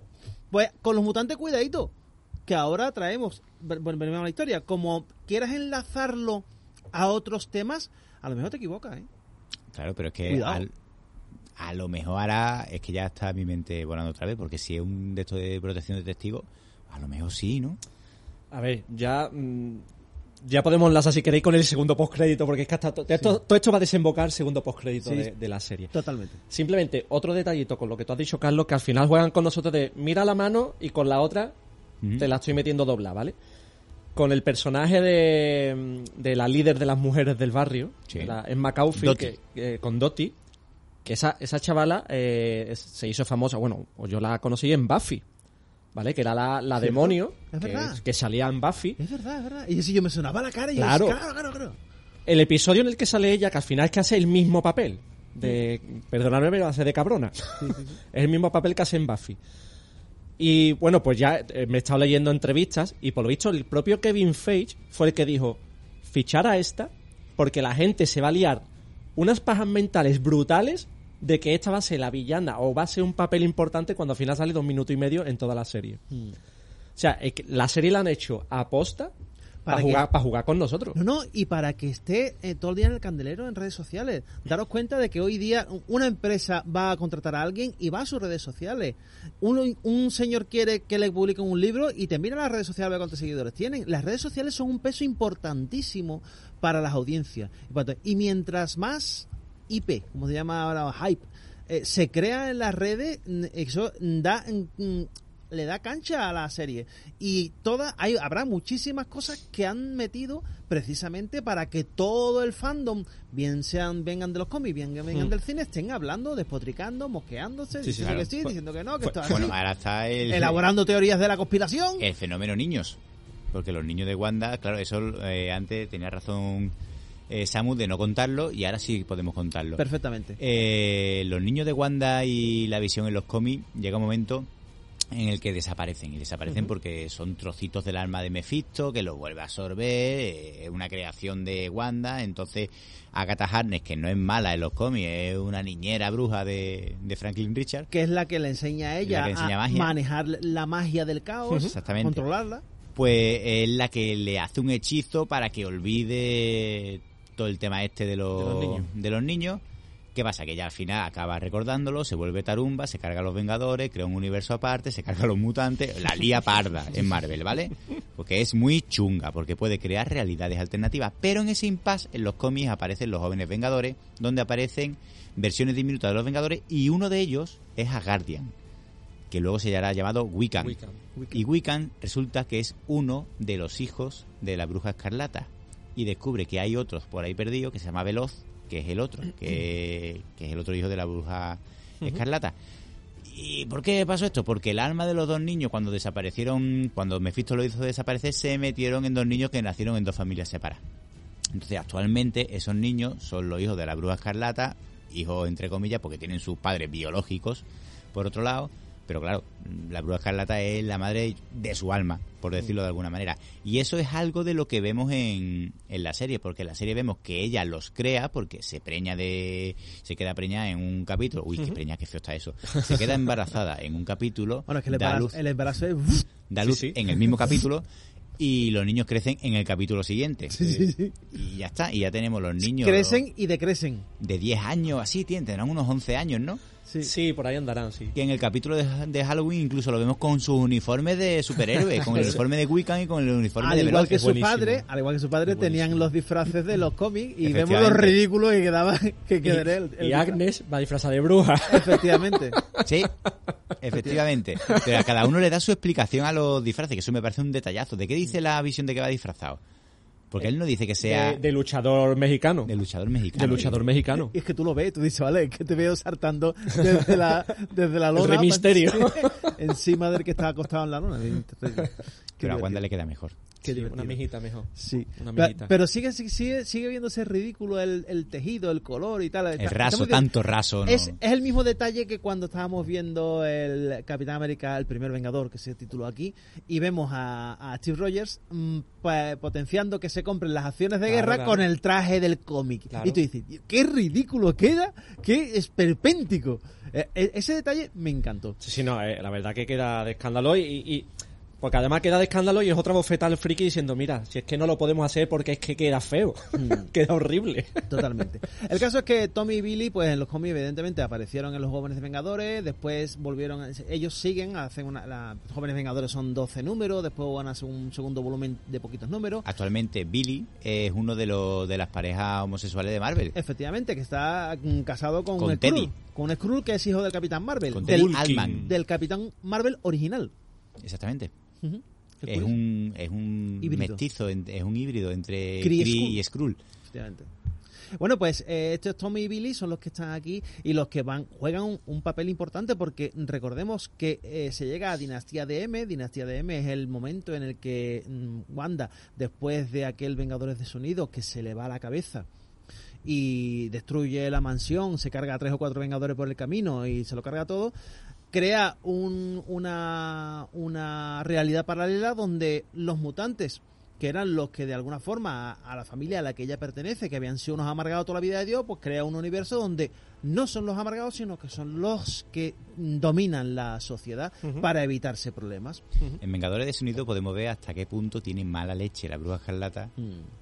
Pues con los mutantes, cuidadito. Que ahora traemos, vol- volvemos a la historia. Como quieras enlazarlo a otros temas, a lo mejor te equivocas, ¿eh? Claro, pero es que al- a lo mejor ahora es que ya está mi mente volando otra vez, porque si es un de estos de protección de testigos, a lo mejor sí, ¿no? A ver, ya. mm, ya podemos enlazar si queréis con el segundo postcrédito, porque es que hasta to- esto, todo esto va a desembocar segundo postcrédito Sí. de, de la serie. Totalmente. Simplemente, otro detallito con lo que tú has dicho, Carlos, que al final juegan con nosotros de mira la mano y con la otra te la estoy metiendo dobla, ¿vale? Con el personaje de, de la líder de las mujeres del barrio, Sí. la Dottie. que, que- con Dottie, que esa, esa chavala eh, se hizo famosa, bueno, o yo la conocí en Buffy, ¿vale? Que era la, la demonio, Es que, verdad. que salía en Buffy. Es verdad, es verdad. Y si yo me sonaba la cara y Claro. yo, claro, claro, claro. El episodio en el que sale ella, que al final es que hace el mismo papel. De, perdonadme, pero hace de cabrona. [laughs] es el mismo papel que hace en Buffy. Y bueno, pues ya eh, me he estado leyendo entrevistas y por lo visto el propio Kevin Feige fue el que dijo fichar a esta porque la gente se va a liar unas pajas mentales brutales de que esta va a ser la villana o va a ser un papel importante cuando al final sale dos minutos y medio en toda la serie. O sea, es que la serie la han hecho a posta Para, que- jugar, para jugar con nosotros. No, no, y para que esté eh, todo el día en el candelero en redes sociales. Daros cuenta de que hoy día una empresa va a contratar a alguien y va a sus redes sociales. Un, un señor quiere que le publiquen un libro y te mira las redes sociales a ver cuántos seguidores tienen. Las redes sociales son un peso importantísimo para las audiencias. Y mientras más IP, como se llama ahora, hype, eh, se crea en las redes, mm, eso da... mm, le da cancha a la serie y todas hay habrá muchísimas cosas que han metido precisamente para que todo el fandom bien sean vengan de los cómics bien que vengan Hmm. del cine estén hablando despotricando Sí, sí, diciendo claro. que sí diciendo que no que esto es así, bueno, ahora está el, [laughs] elaborando teorías de la conspiración el fenómeno niños. Porque los niños de Wanda, claro, eso eh, antes tenía razón eh, Samus de no contarlo y ahora sí podemos contarlo. perfectamente Eh, los niños de Wanda y la visión en los cómics llega un momento en el que desaparecen y desaparecen porque son trocitos del alma de Mephisto que los vuelve a absorber eh, es una creación de Wanda entonces Agatha Harkness que no es mala en los cómics es una niñera bruja de, de Franklin Richard que es la que le enseña a ella enseña a magia. manejar la magia del caos Exactamente. controlarla pues es la que le hace un hechizo para que olvide todo el tema este de los, De los niños. de los niños. ¿Qué pasa? Que ya al final acaba recordándolo, se vuelve tarumba, se carga a los Vengadores, crea un universo aparte, se carga a los mutantes, la lía parda en Marvel, ¿vale? Porque es muy chunga, porque puede crear realidades alternativas. Pero en ese impasse, en los cómics aparecen los jóvenes Vengadores, donde aparecen versiones diminutas de los Vengadores, y uno de ellos es Asgardian, que luego se hará llamado Wiccan. Wiccan. Y Wiccan resulta que es uno de los hijos de la bruja escarlata. Y descubre que hay otros por ahí perdidos que se llama Veloz, que es el otro, que, [clears throat] que es el otro hijo de la bruja escarlata. ¿Y por qué pasó esto? Porque el alma de los dos niños, cuando desaparecieron, cuando Mephisto lo hizo desaparecer, se metieron en dos niños que nacieron en dos familias separadas. Entonces, actualmente, esos niños son los hijos de la bruja escarlata, hijos entre comillas, porque tienen sus padres biológicos, por otro lado, pero claro, la bruja escarlata es la madre de su alma, por decirlo de alguna manera. Y eso es algo de lo que vemos en, en la serie, porque en la serie vemos que ella los crea, porque se preña de. se queda preñada en un capítulo. Uy, qué preña, qué feo está eso. Se queda embarazada en un capítulo, bueno es que el da embarazo, luz, el embarazo es [laughs] da Sí, luz sí. en el mismo capítulo. Y los niños crecen en el capítulo siguiente. Y ya está, y ya tenemos los niños crecen y decrecen de 10 años, así, tienen, tendrán unos 11 años, ¿no? Sí. Sí, por ahí andarán, sí. que en el capítulo de, de Halloween incluso lo vemos con sus uniformes de superhéroes, con el [laughs] uniforme de Wiccan y con el uniforme al de igual Veloz. que su padre, al igual que su padre tenían los disfraces de los cómics y vemos Efectivamente. lo ridículo que quedaba que Y, quedaría el, el y. Agnes va disfrazada de bruja. efectivamente. Sí, efectivamente. Pero a cada uno le da su explicación a los disfraces, que eso me parece un detallazo. ¿De qué dice la visión de que va disfrazado? Porque él no dice que sea De, de luchador mexicano. de luchador mexicano. De luchador mexicano. Y es que tú lo ves, tú dices, vale, es que te veo saltando desde la, [laughs] desde la lona. Rey Misterio. [laughs] encima del que estaba acostado en la lona. Qué Pero a Wanda le queda mejor. Qué Sí, divertido. una mijita mejor. Sí, Una mijita. pero sigue, sigue- sigue, sigue viéndose ridículo el, el tejido, el color y tal. El Está- raso, tanto raso, ¿no? Es, es el mismo detalle que cuando estábamos viendo el Capitán América, el primer Vengador, que se tituló aquí, y vemos a, a Steve Rogers mm, potenciando que se compren las acciones de Claro, guerra claro. con el traje del cómic. Claro. Y tú dices, "Tío, qué ridículo queda, qué esperpéntico. Eh, eh, ese detalle me encantó. Sí, sí, no, eh, la verdad que queda de escándalo y, y- Porque además queda de escándalo y es otra bofeta al friki diciendo, mira, si es que no lo podemos hacer porque es que queda feo. [laughs] queda horrible. Totalmente. El caso es que Tommy y Billy, pues en los cómics, evidentemente, aparecieron en los Jóvenes Vengadores, después volvieron, a- ellos siguen, hacen una, la- los Jóvenes Vengadores son 12 números, después van a hacer un segundo volumen de poquitos números. Actualmente Billy es uno de los de las parejas homosexuales de Marvel. Efectivamente, que está mm, casado con, Con un Teddy. Skrull, con un Skrull que es hijo del Capitán Marvel, Con del, Teddy Altman. del Capitán Marvel original. Exactamente. Es curioso. un, es un Híbrido. mestizo, es un híbrido entre Kree y Kree Skrull. y Skrull. Efectivamente. Bueno, pues eh, estos Tommy y Billy son los que están aquí y los que van juegan un, un papel importante porque recordemos que eh, se llega a Dinastía de M. Dinastía de M es el momento en el que mm, Wanda, después de aquel Vengadores de Sonido que se le va a la cabeza y destruye la mansión, se carga a tres o cuatro Vengadores por el camino y se lo carga todo, crea un- una, una realidad paralela donde los mutantes que eran los que de alguna forma a, a la familia a la que ella pertenece, que habían sido unos amargados toda la vida de Dios, pues crea un universo donde no son los amargados, sino que son los que dominan la sociedad para evitarse problemas. En Vengadores de Sonido podemos ver hasta qué punto tiene mala leche la bruja escarlata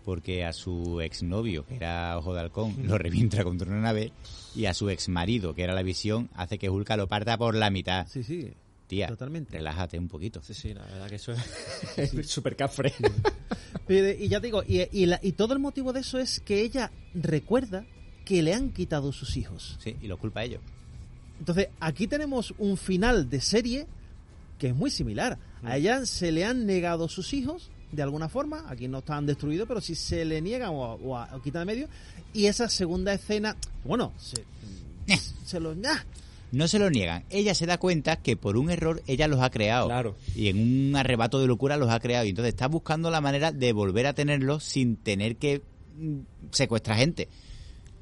porque a su exnovio, que era Ojo de Halcón, lo revienta contra una nave y a su exmarido, que era la visión, hace que Hulka lo parta por la mitad. Sí, sí. Tía, totalmente. relájate un poquito. Sí, sí, la verdad que eso es [laughs] súper cafre. Y ya te digo, y, y la- y todo el motivo de eso es que ella recuerda que le han quitado sus hijos. Sí, y lo culpa a ellos. Entonces, aquí tenemos un final de serie que es muy similar. A ella se le han negado sus hijos, de alguna forma. Aquí no están destruidos, pero sí se le niegan o, o, a- o quitan de medio. Y esa segunda escena, bueno, se, se lo. ¡ah! No se lo niegan. Ella se da cuenta que por un error ella los ha creado. Claro. Y en un arrebato de locura los ha creado. Y entonces está buscando la manera de volver a tenerlos sin tener que mm, secuestrar gente.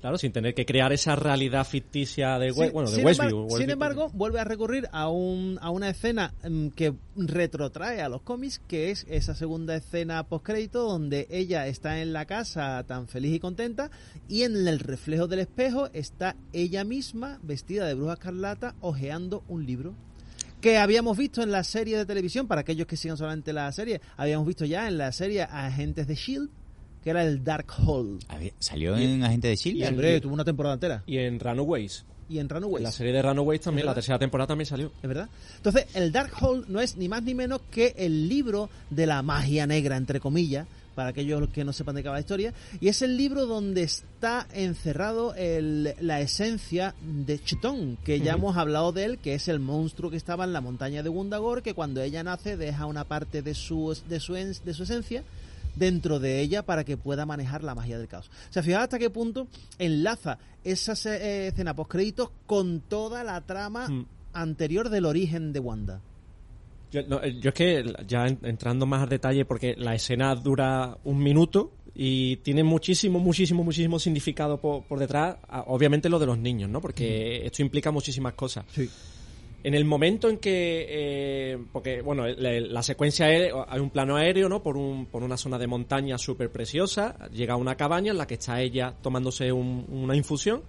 Claro, sin tener que crear esa realidad ficticia de, We- Sí, bueno, de sin, Westview. embargo, Westview. sin embargo, vuelve a recurrir a, un, a una escena mm, que retrotrae a los cómics, que es esa segunda escena postcrédito donde ella está en la casa tan feliz y contenta y en el reflejo del espejo está ella misma vestida de bruja escarlata hojeando un libro que habíamos visto en la serie de televisión, para aquellos que sigan solamente la serie, habíamos visto ya en la serie Agentes de S.H.I.E.L.D., que era el Dark Hole. A ver, salió en Agente de Y Shield. hombre, tuvo una temporada entera. Y en Runaways. Y en Runaways. La serie de Runaways también, la tercera temporada también salió. ¿Es verdad? Entonces, el Dark Hole no es ni más ni menos que el libro de la magia negra, entre comillas, para aquellos que no sepan de qué va la historia, y es el libro donde está encerrado el- la esencia de Chitón, que ya hemos hablado de él, que es el monstruo que estaba en la montaña de Gundagor, que cuando ella nace deja una parte de su, de su, en- de su esencia dentro de ella para que pueda manejar la magia del caos. O sea, fijaos hasta qué punto enlaza esa eh, escena post créditos con toda la trama Mm. anterior del origen de Wanda. Yo, no, eh, yo es que, ya en- entrando más al detalle, porque la escena dura un minuto y tiene muchísimo, muchísimo, muchísimo significado por, por detrás, a- obviamente lo de los niños, ¿no? Porque esto implica muchísimas cosas. Sí. En el momento en que, eh, porque bueno, la, la secuencia es, hay un plano aéreo, ¿no? Por, un, por una zona de montaña súper preciosa, llega a una cabaña en la que está ella tomándose un- una infusión,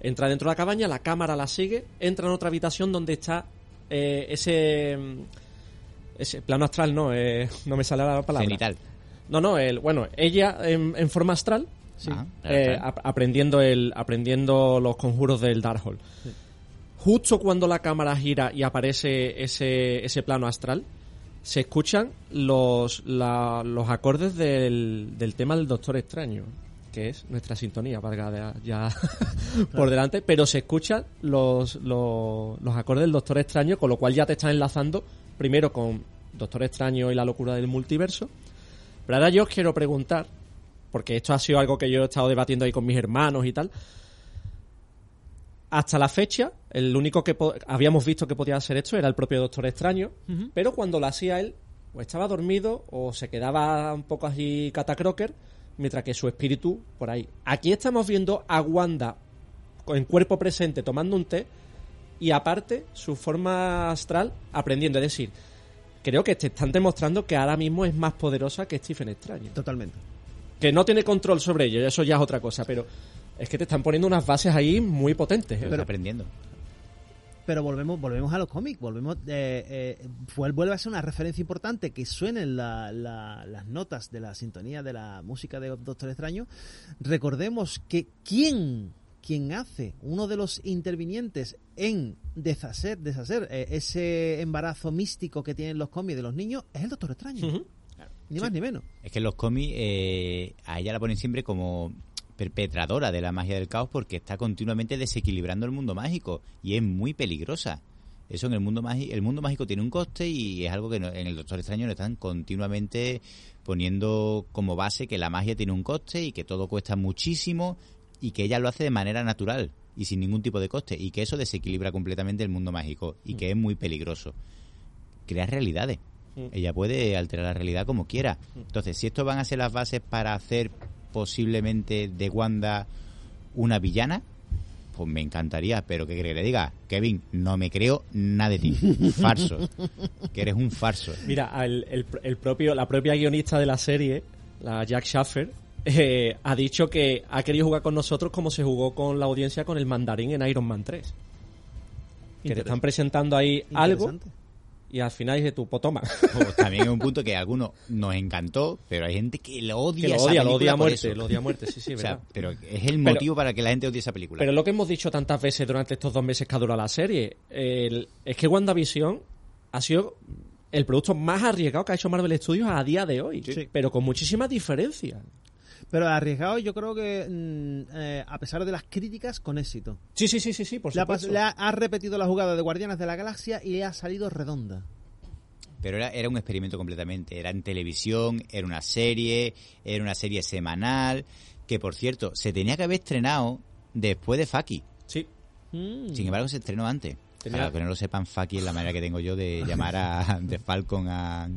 entra dentro de la cabaña, la cámara la sigue, entra en otra habitación donde está eh, ese, ese plano astral, no, eh, no me sale la palabra. Cenital. No, no, el, bueno, ella en, en forma astral, Sí. Ah, eh, claro. aprendiendo el aprendiendo los conjuros del Darkhold. Justo cuando la cámara gira y aparece ese, ese plano astral, se escuchan los, la- los acordes del, del tema del Doctor Extraño, que es nuestra sintonía, valga de- ya [laughs] por delante, pero se escuchan los, los, los acordes del Doctor Extraño, con lo cual ya te están enlazando primero con Doctor Extraño y la locura del multiverso. Pero ahora yo os quiero preguntar, porque esto ha sido algo que yo he estado debatiendo ahí con mis hermanos y tal. Hasta la fecha, el único que po- habíamos visto que podía hacer esto era el propio Doctor Extraño, pero cuando lo hacía él, o estaba dormido o se quedaba un poco así catacroker, mientras que su espíritu por ahí. Aquí estamos viendo a Wanda en cuerpo presente tomando un té y aparte su forma astral aprendiendo. Es decir, creo que te están demostrando que ahora mismo es más poderosa que Stephen Extraño Totalmente. que no tiene control sobre ello, eso ya es otra cosa, pero es que te están poniendo unas bases ahí muy potentes. ¿eh? Pero aprendiendo. Pero volvemos, volvemos a los cómics, volvemos, eh, eh, vuelve a ser una referencia importante que suenen la- la- las notas de la sintonía de la música de Doctor Extraño. Recordemos que quien, quien hace uno de los intervinientes en deshacer, deshacer eh, ese embarazo místico que tienen los cómics de los niños es el Doctor Extraño, ni más ni menos. Es que en los cómics eh, a ella la ponen siempre como perpetradora de la magia del caos porque está continuamente desequilibrando el mundo mágico y es muy peligrosa. Eso en el mundo mágico, el mundo mágico tiene un coste y es algo que no- en el Doctor Extraño le están continuamente poniendo como base que la magia tiene un coste y que todo cuesta muchísimo y que ella lo hace de manera natural y sin ningún tipo de coste y que eso desequilibra completamente el mundo mágico y que es muy peligroso. Crea realidades. Mm. Ella puede alterar la realidad como quiera. Entonces, si esto van a ser las bases para hacer posiblemente de Wanda una villana, pues me encantaría, pero ¿qué quiere que le diga? Kevin, no me creo nada de ti. [laughs] Farso. que eres un farso. Mira, el, el- el propio, la propia guionista de la serie, la Jack Schaffer, eh, ha dicho que ha querido jugar con nosotros como se jugó con la audiencia con el mandarín en Iron Man 3. Que te están presentando ahí algo Interesante. Y al final dice tú, pues toma. [laughs] Pues también es un punto que a algunos nos encantó, pero hay gente que lo odia. que lo esa odia, lo película odia a muerte, lo odia a muerte, sí, sí, [laughs] O sea, pero es el motivo para que la gente odie esa película. Pero lo que hemos dicho tantas veces durante estos dos meses que ha durado la serie, el- es que WandaVision ha sido el producto más arriesgado que ha hecho Marvel Studios a día de hoy, Sí. pero con muchísimas diferencias. Pero arriesgado yo creo que, mm, eh, a pesar de las críticas, con éxito. Sí, sí, sí, sí, sí, por Le ha, pas- supuesto. le ha- ha repetido la jugada de Guardianes de la Galaxia y le ha salido redonda. Pero era, era un experimento completamente. Era en televisión, era una serie, era una serie semanal, que por cierto, se tenía que haber estrenado después de Faki. Sí. Mm. Sin embargo, se estrenó antes. Tenía- Para los que no lo sepan, Faki es la manera que tengo yo de llamar a [laughs] de Falcon a...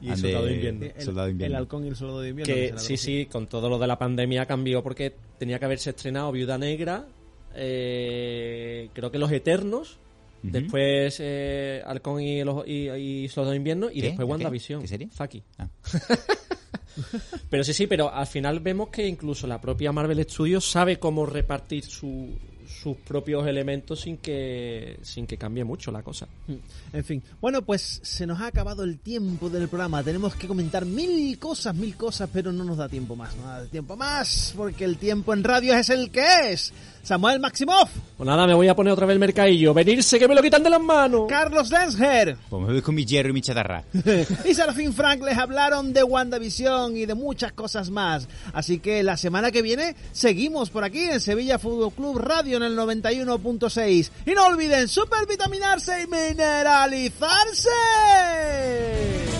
Y a Soldado de- Invierno. El, Soldado de Invierno. el halcón y el soldado de invierno. Que sí, sí, con todo lo de la pandemia cambió porque tenía que haberse estrenado Viuda Negra, eh, creo que Los Eternos, después eh, Halcón y, los, y, y Soldado de Invierno y ¿Qué? después ¿Qué? WandaVision. ¿Qué serie? Faki. Ah. [laughs] Pero sí, sí, pero al final vemos que incluso la propia Marvel Studios sabe cómo repartir su- sus propios elementos sin que sin que cambie mucho la cosa. En fin. Bueno, pues se nos ha acabado el tiempo del programa. Tenemos que comentar mil cosas, mil cosas, pero no nos da tiempo más. No da tiempo más, porque el tiempo en radio es el que es. Samuel Maximov, Pues nada, me voy a poner otra vez el mercadillo. Venirse que me lo quitan de las manos. Carlos Densger Pues me voy con mi hierro y mi chatarra. [laughs] y Serafín Frank les hablaron de WandaVision y de muchas cosas más. Así que la semana que viene seguimos por aquí en Sevilla Fútbol Club Radio en el 91.6. Y no olviden supervitaminarse y mineralizarse.